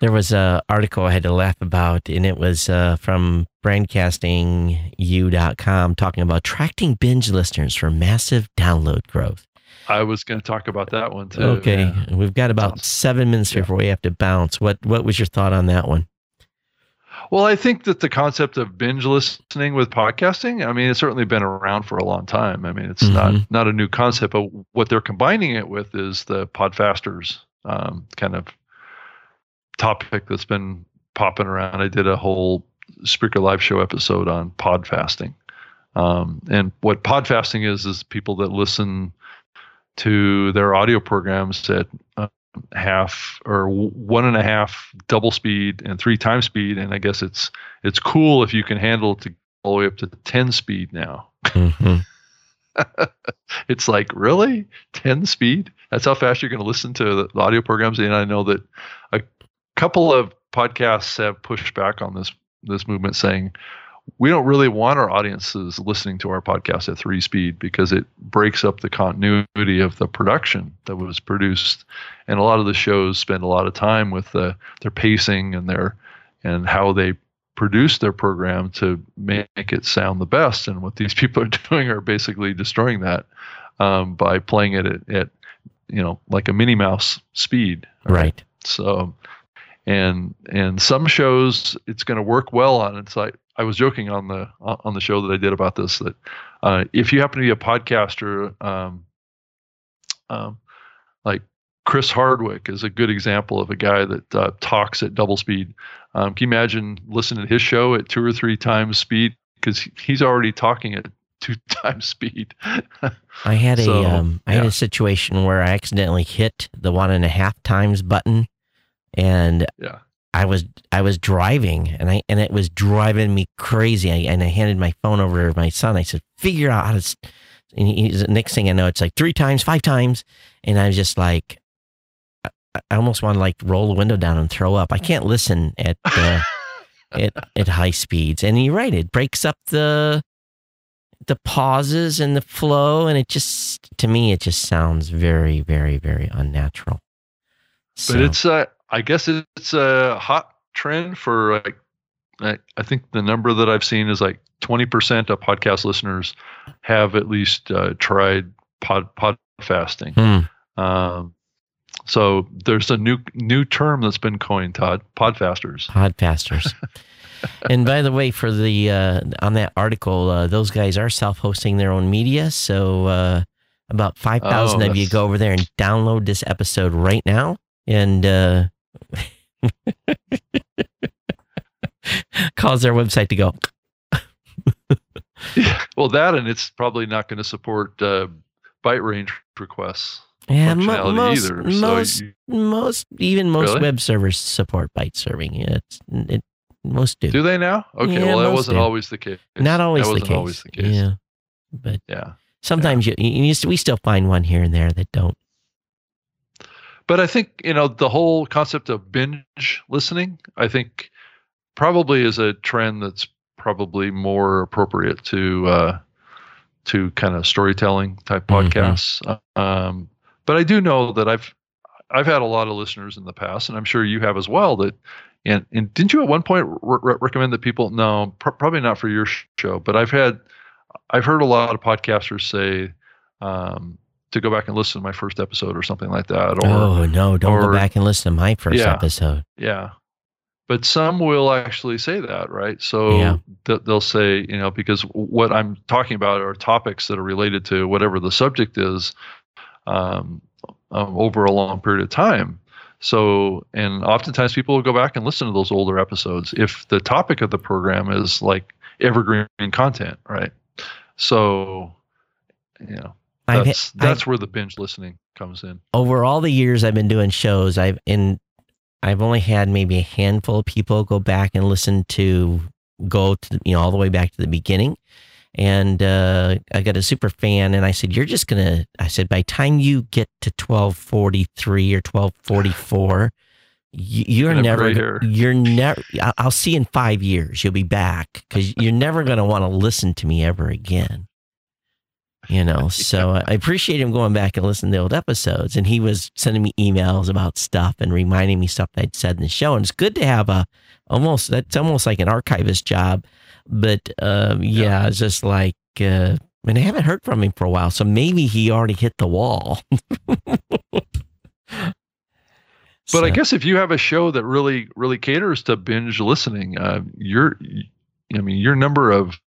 Speaker 1: There was a article I had to laugh about, and it was uh, from brandcastingu.com talking about attracting binge listeners for massive download growth.
Speaker 2: I was going to talk about that one too.
Speaker 1: Okay,
Speaker 2: yeah.
Speaker 1: we've got about
Speaker 2: Sounds-
Speaker 1: seven minutes
Speaker 2: yeah.
Speaker 1: before we have to bounce. What What was your thought on that one?
Speaker 2: Well, I think that the concept of binge listening with podcasting, I mean, it's certainly been around for a long time. I mean, it's not
Speaker 1: Mhm.
Speaker 2: not a new concept, but what they're combining it with is the Podfasters um, kind of topic that's been popping around. I did a whole Spreaker Live show episode on podfasting, um, and what podfasting is is people that listen to their audio programs at half or one and a half double speed and three times speed and i guess it's it's cool if you can handle it to all the way up to 10 speed now.
Speaker 1: Hmm
Speaker 2: it's like really? 10 speed? That's how fast you're going to listen to the, the audio programs? And i know that a couple of podcasts have pushed back on this this movement saying we don't really want our audiences listening to our podcast at three speed because it breaks up the continuity of the production that was produced and a lot of the shows spend a lot of time with the, their pacing and their and how they produce their program to make it sound the best and what these people are doing are basically destroying that um, by playing it at, at you know like a Minnie Mouse speed
Speaker 1: Right.
Speaker 2: so, and and some shows it's going to work well on. It's like I was joking on the on the show that I did about this that uh, if you happen to be a podcaster, um, um, like Chris Hardwick is a good example of a guy that uh, talks at double speed. Um, can you imagine listening to his show at two or three times speed because he's already talking at two times speed.
Speaker 1: I had a um, I had a situation where I accidentally hit the one and a half times button, and
Speaker 2: yeah.
Speaker 1: I was I was driving and I and it was driving me crazy. I, and I handed my phone over to my son. I said, "Figure out how to." s-" And he's, next thing I know, it's like three times, five times, and I was just like, I, I almost want to like roll the window down and throw up. I can't listen at uh, at at high speeds. And you're right; it breaks up the the pauses and the flow, and it just to me it just sounds very, very, very unnatural.
Speaker 2: but it's uh, I guess it's a hot trend for like I, I think the number that I've seen is like 20% of podcast listeners have at least uh, tried pod pod fasting.
Speaker 1: Hmm.
Speaker 2: Um, so there's a new new term that's been coined, Todd, podfasters.
Speaker 1: Podfasters. and by the way, for the uh, on that article, uh, those guys are self-hosting their own media. So uh, about five thousand
Speaker 2: Oh,
Speaker 1: of you go over there and download this episode right now, and uh, cause their website to go.
Speaker 2: well, that and it's probably not going to support uh, byte range requests
Speaker 1: Yeah, mo- most
Speaker 2: either.
Speaker 1: most
Speaker 2: so you,
Speaker 1: most even most
Speaker 2: Really?
Speaker 1: web servers support byte serving. It's it most do.
Speaker 2: do they now? Okay,
Speaker 1: Yeah,
Speaker 2: well that wasn't
Speaker 1: do.
Speaker 2: always the case.
Speaker 1: Not always the case.
Speaker 2: always the case.
Speaker 1: Yeah, but
Speaker 2: yeah.
Speaker 1: sometimes you, you you we still find one here and there that don't.
Speaker 2: But I think you know the whole concept of binge listening. I think probably is a trend that's probably more appropriate to uh, to kind of storytelling type
Speaker 1: Mhm.
Speaker 2: podcasts. Um, but I do know that I've I've had a lot of listeners in the past, and I'm sure you have as well. That and and didn't you at one point re- re- recommend that people? No, pr- probably not for your show, but I've had I've heard a lot of podcasters say. Um, to go back and listen to my first episode or something like that, or
Speaker 1: oh no! Don't
Speaker 2: or-
Speaker 1: go back and listen to my first
Speaker 2: Yeah.
Speaker 1: episode.
Speaker 2: yeah. But some will actually say that, right? So
Speaker 1: Yeah.
Speaker 2: th- they'll say, you know, because what I'm talking about are topics that are related to whatever the subject is um, um, over a long period of time. So, and oftentimes people will go back and listen to those older episodes if the topic of the program is like evergreen content, right? So, you know, That's
Speaker 1: ha- I've-
Speaker 2: where the binge listening comes in.
Speaker 1: over all the years I've been doing shows, I've in I've only had maybe a handful of people go back and listen to go to you know all the way back to the beginning. And uh, I got a super fan, and I said, "You're just gonna." I said, "By time you get to twelve forty three or twelve forty four, you're never. You're never. I'll see you in five years. You'll be back because you're never gonna want to listen to me ever again." You know, so I appreciate him going back and listening to the old episodes. And he was sending me emails about stuff and reminding me stuff I'd said in the show. And it's good to have a almost that's almost like an archivist job. But um, yeah, yeah, it's just like uh, and I haven't heard from him for a while, so maybe he already hit the wall.
Speaker 2: but so. I guess if you have a show that really really caters to binge listening, uh, your I mean your number of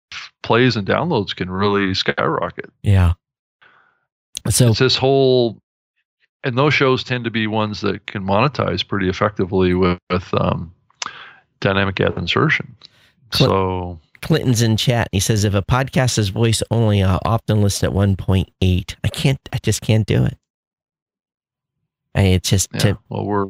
Speaker 2: plays and downloads can really skyrocket.
Speaker 1: Yeah.
Speaker 2: So it's this whole, and those shows tend to be ones that can monetize pretty effectively with, with um, dynamic ad insertion. so
Speaker 1: Clinton's in chat. He says, if a podcast is voice only, I'll often listen at 1.8. I can't, I just can't do it. I, it's just,
Speaker 2: yeah, to, well, we're,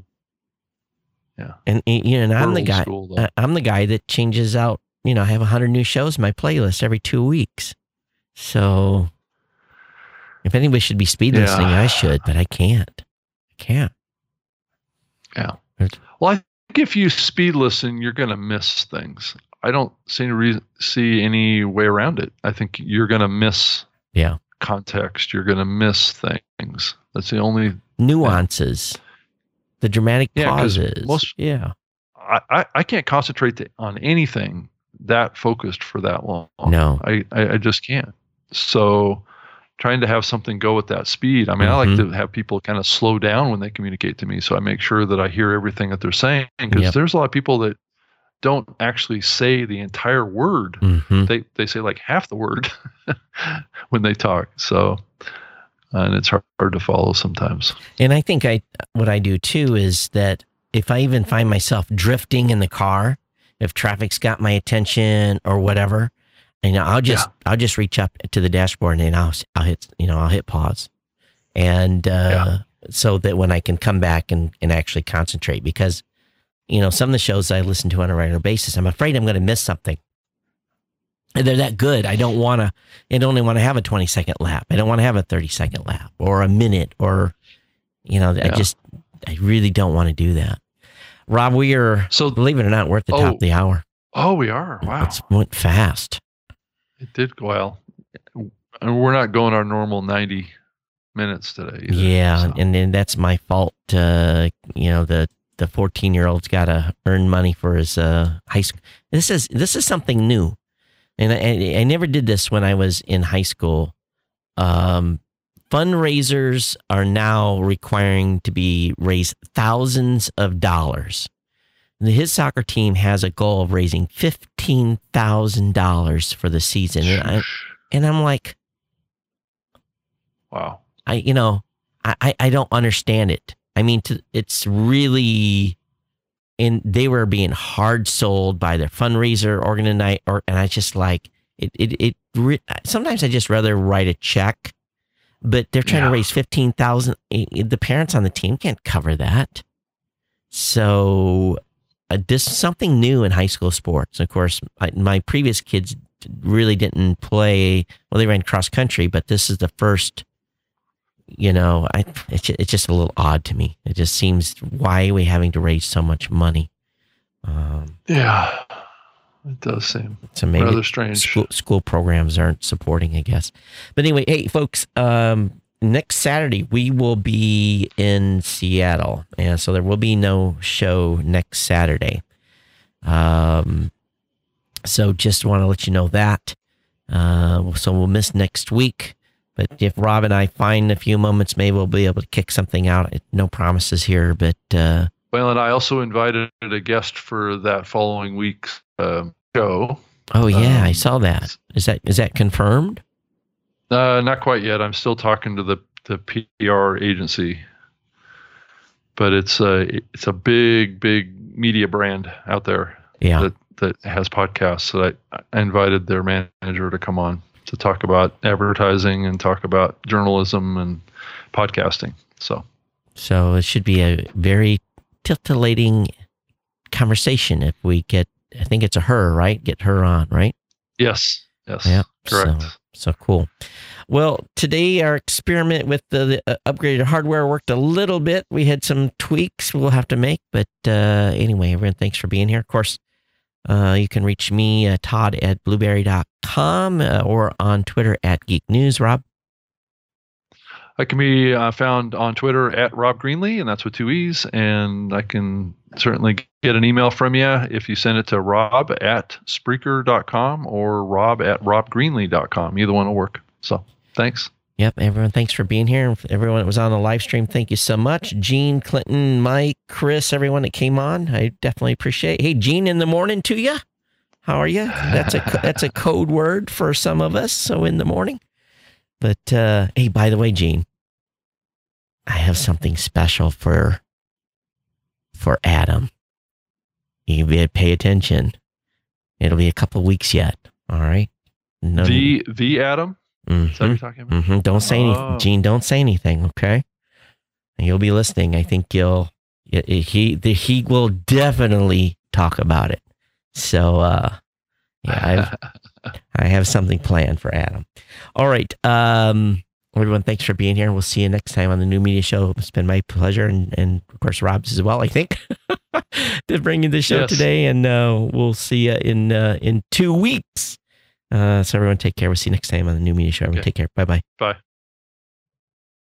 Speaker 2: yeah.
Speaker 1: And, you know, and I'm the guy, school, I'm the guy that changes out, you know, I have 100 new shows in my playlist every two weeks. So if anybody should be speed listening, yeah. I should, but I can't. I can't.
Speaker 2: Yeah. Well, I think if you speed listen, you're going to miss things. I don't see any reason, see any way around it. I think you're going to miss
Speaker 1: yeah
Speaker 2: context. You're going to miss things. That's the only
Speaker 1: nuances, thing. the dramatic yeah, pauses.
Speaker 2: Most,
Speaker 1: yeah,
Speaker 2: I, I can't concentrate on anything that focused for that long.
Speaker 1: No,
Speaker 2: I, I, I just can't. So trying to have something go at that speed. I mean, mm-hmm. I like mm-hmm. to have people kind of slow down when they communicate to me, so I make sure that I hear everything that they're saying because yep. there's a lot of people that don't actually say the entire word. Mm-hmm. They they say like half the word when they talk. So and it's hard, hard to follow sometimes.
Speaker 1: And I think I what I do too is that if I even find myself drifting in the car, if traffic's got my attention or whatever, and I'll just yeah. I'll just reach up to the dashboard and I'll I'll hit you know I'll hit pause, and uh, yeah. so that when I can come back and and actually concentrate because you know, some of the shows I listen to on a regular basis, I'm afraid I'm going to miss something. And they're that good. I don't want to, I don't only want to have a 20 second lap. I don't want to have a 30 second lap or a minute or, you know, yeah. I just, I really don't want to do that. Rob, we are, so believe it or not, we're at the oh, top of the hour.
Speaker 2: Oh, we are. Wow.
Speaker 1: It went fast.
Speaker 2: It did go well. And we're not going our normal 90 minutes today. Either,
Speaker 1: yeah. So. And then that's my fault. Uh, you know, the the 14 year old's got to earn money for his uh, high school. This is this is something new, and I, I never did this when I was in high school. Um, fundraisers are now requiring to be raise thousands of dollars. His soccer team has a goal of raising fifteen thousand dollars for the season, and, I, and I'm like,
Speaker 2: wow.
Speaker 1: I you know I I don't understand it. I mean, to, it's really, and they were being hard sold by their fundraiser organizer, or, and I just like it. It, it re, sometimes I just rather write a check, but they're trying yeah. to raise fifteen thousand. The parents on the team can't cover that. So, uh, this is something new in high school sports. Of course, I, my previous kids really didn't play. Well, they ran cross country, but this is the first you know, I it's it's just a little odd to me. It just seems why are we having to raise so much money?
Speaker 2: Um, yeah, it does seem so maybe rather strange.
Speaker 1: School, school, programs aren't supporting, I guess. But anyway, hey folks, um, next Saturday we will be in Seattle, and so there will be no show next Saturday. Um, so just want to let you know that. Uh, so we'll miss next week. But if Rob and I find a few moments, maybe we'll be able to kick something out. No promises here, but uh,
Speaker 2: well, and I also invited a guest for that following week's uh, show.
Speaker 1: Oh yeah, um, I saw that. Is that is that confirmed?
Speaker 2: Uh, not quite yet. I'm still talking to the the PR agency, but it's a it's a big big media brand out there.
Speaker 1: Yeah.
Speaker 2: That that has podcasts. that I, I invited their manager to come on to talk about advertising and talk about journalism and podcasting. So,
Speaker 1: so it should be a very titillating conversation if we get. I think it's a her, right? Get her on, right?
Speaker 2: Yes. Yes.
Speaker 1: Yeah.
Speaker 2: Correct.
Speaker 1: So, so cool. Well, today our experiment with the, the uh, upgraded hardware worked a little bit. We had some tweaks we'll have to make, but uh, anyway, everyone, thanks for being here. Of course, uh, you can reach me, uh, Todd at blubrry.com uh, or on Twitter at Geek News. Rob?
Speaker 2: I can be uh, found on Twitter at Rob Greenlee, and that's with two E's. And I can certainly get an email from you if you send it to rob at Spreaker.com or rob at robgreenlee.com. Either one will work. So thanks.
Speaker 1: Yep, everyone, thanks for being here. Everyone that was on the live stream, thank you so much. Gene, Clinton, Mike, Chris, everyone that came on, I definitely appreciate. Hey, Gene, in the morning to you. How are you? That's a that's a code word for some of us. So in the morning. But uh, hey, by the way, Gene, I have something special for for Adam. You better pay attention. It'll be a couple weeks yet. All right.
Speaker 2: No, the the Adam.
Speaker 1: Mm-hmm.
Speaker 2: Is that what you're talking about?
Speaker 1: Mm-hmm. Don't say anything,
Speaker 2: Oh.
Speaker 1: Gene. Don't say anything. Okay. And you'll be listening. I think you'll he the, he will definitely talk about it. So uh, yeah, I've I have something planned for Adam. All right. Um, everyone, thanks for being here. We'll see you next time on the New Media Show. It's been my pleasure, and, and of course, Rob's as well, I think, to bring you the show
Speaker 2: Yes.
Speaker 1: today. And uh, we'll see you in, uh, in two weeks. Uh, so, everyone, take care. We'll see you next time on the New Media Show. Everyone,
Speaker 2: Okay.
Speaker 1: take care. Bye bye.
Speaker 2: Bye.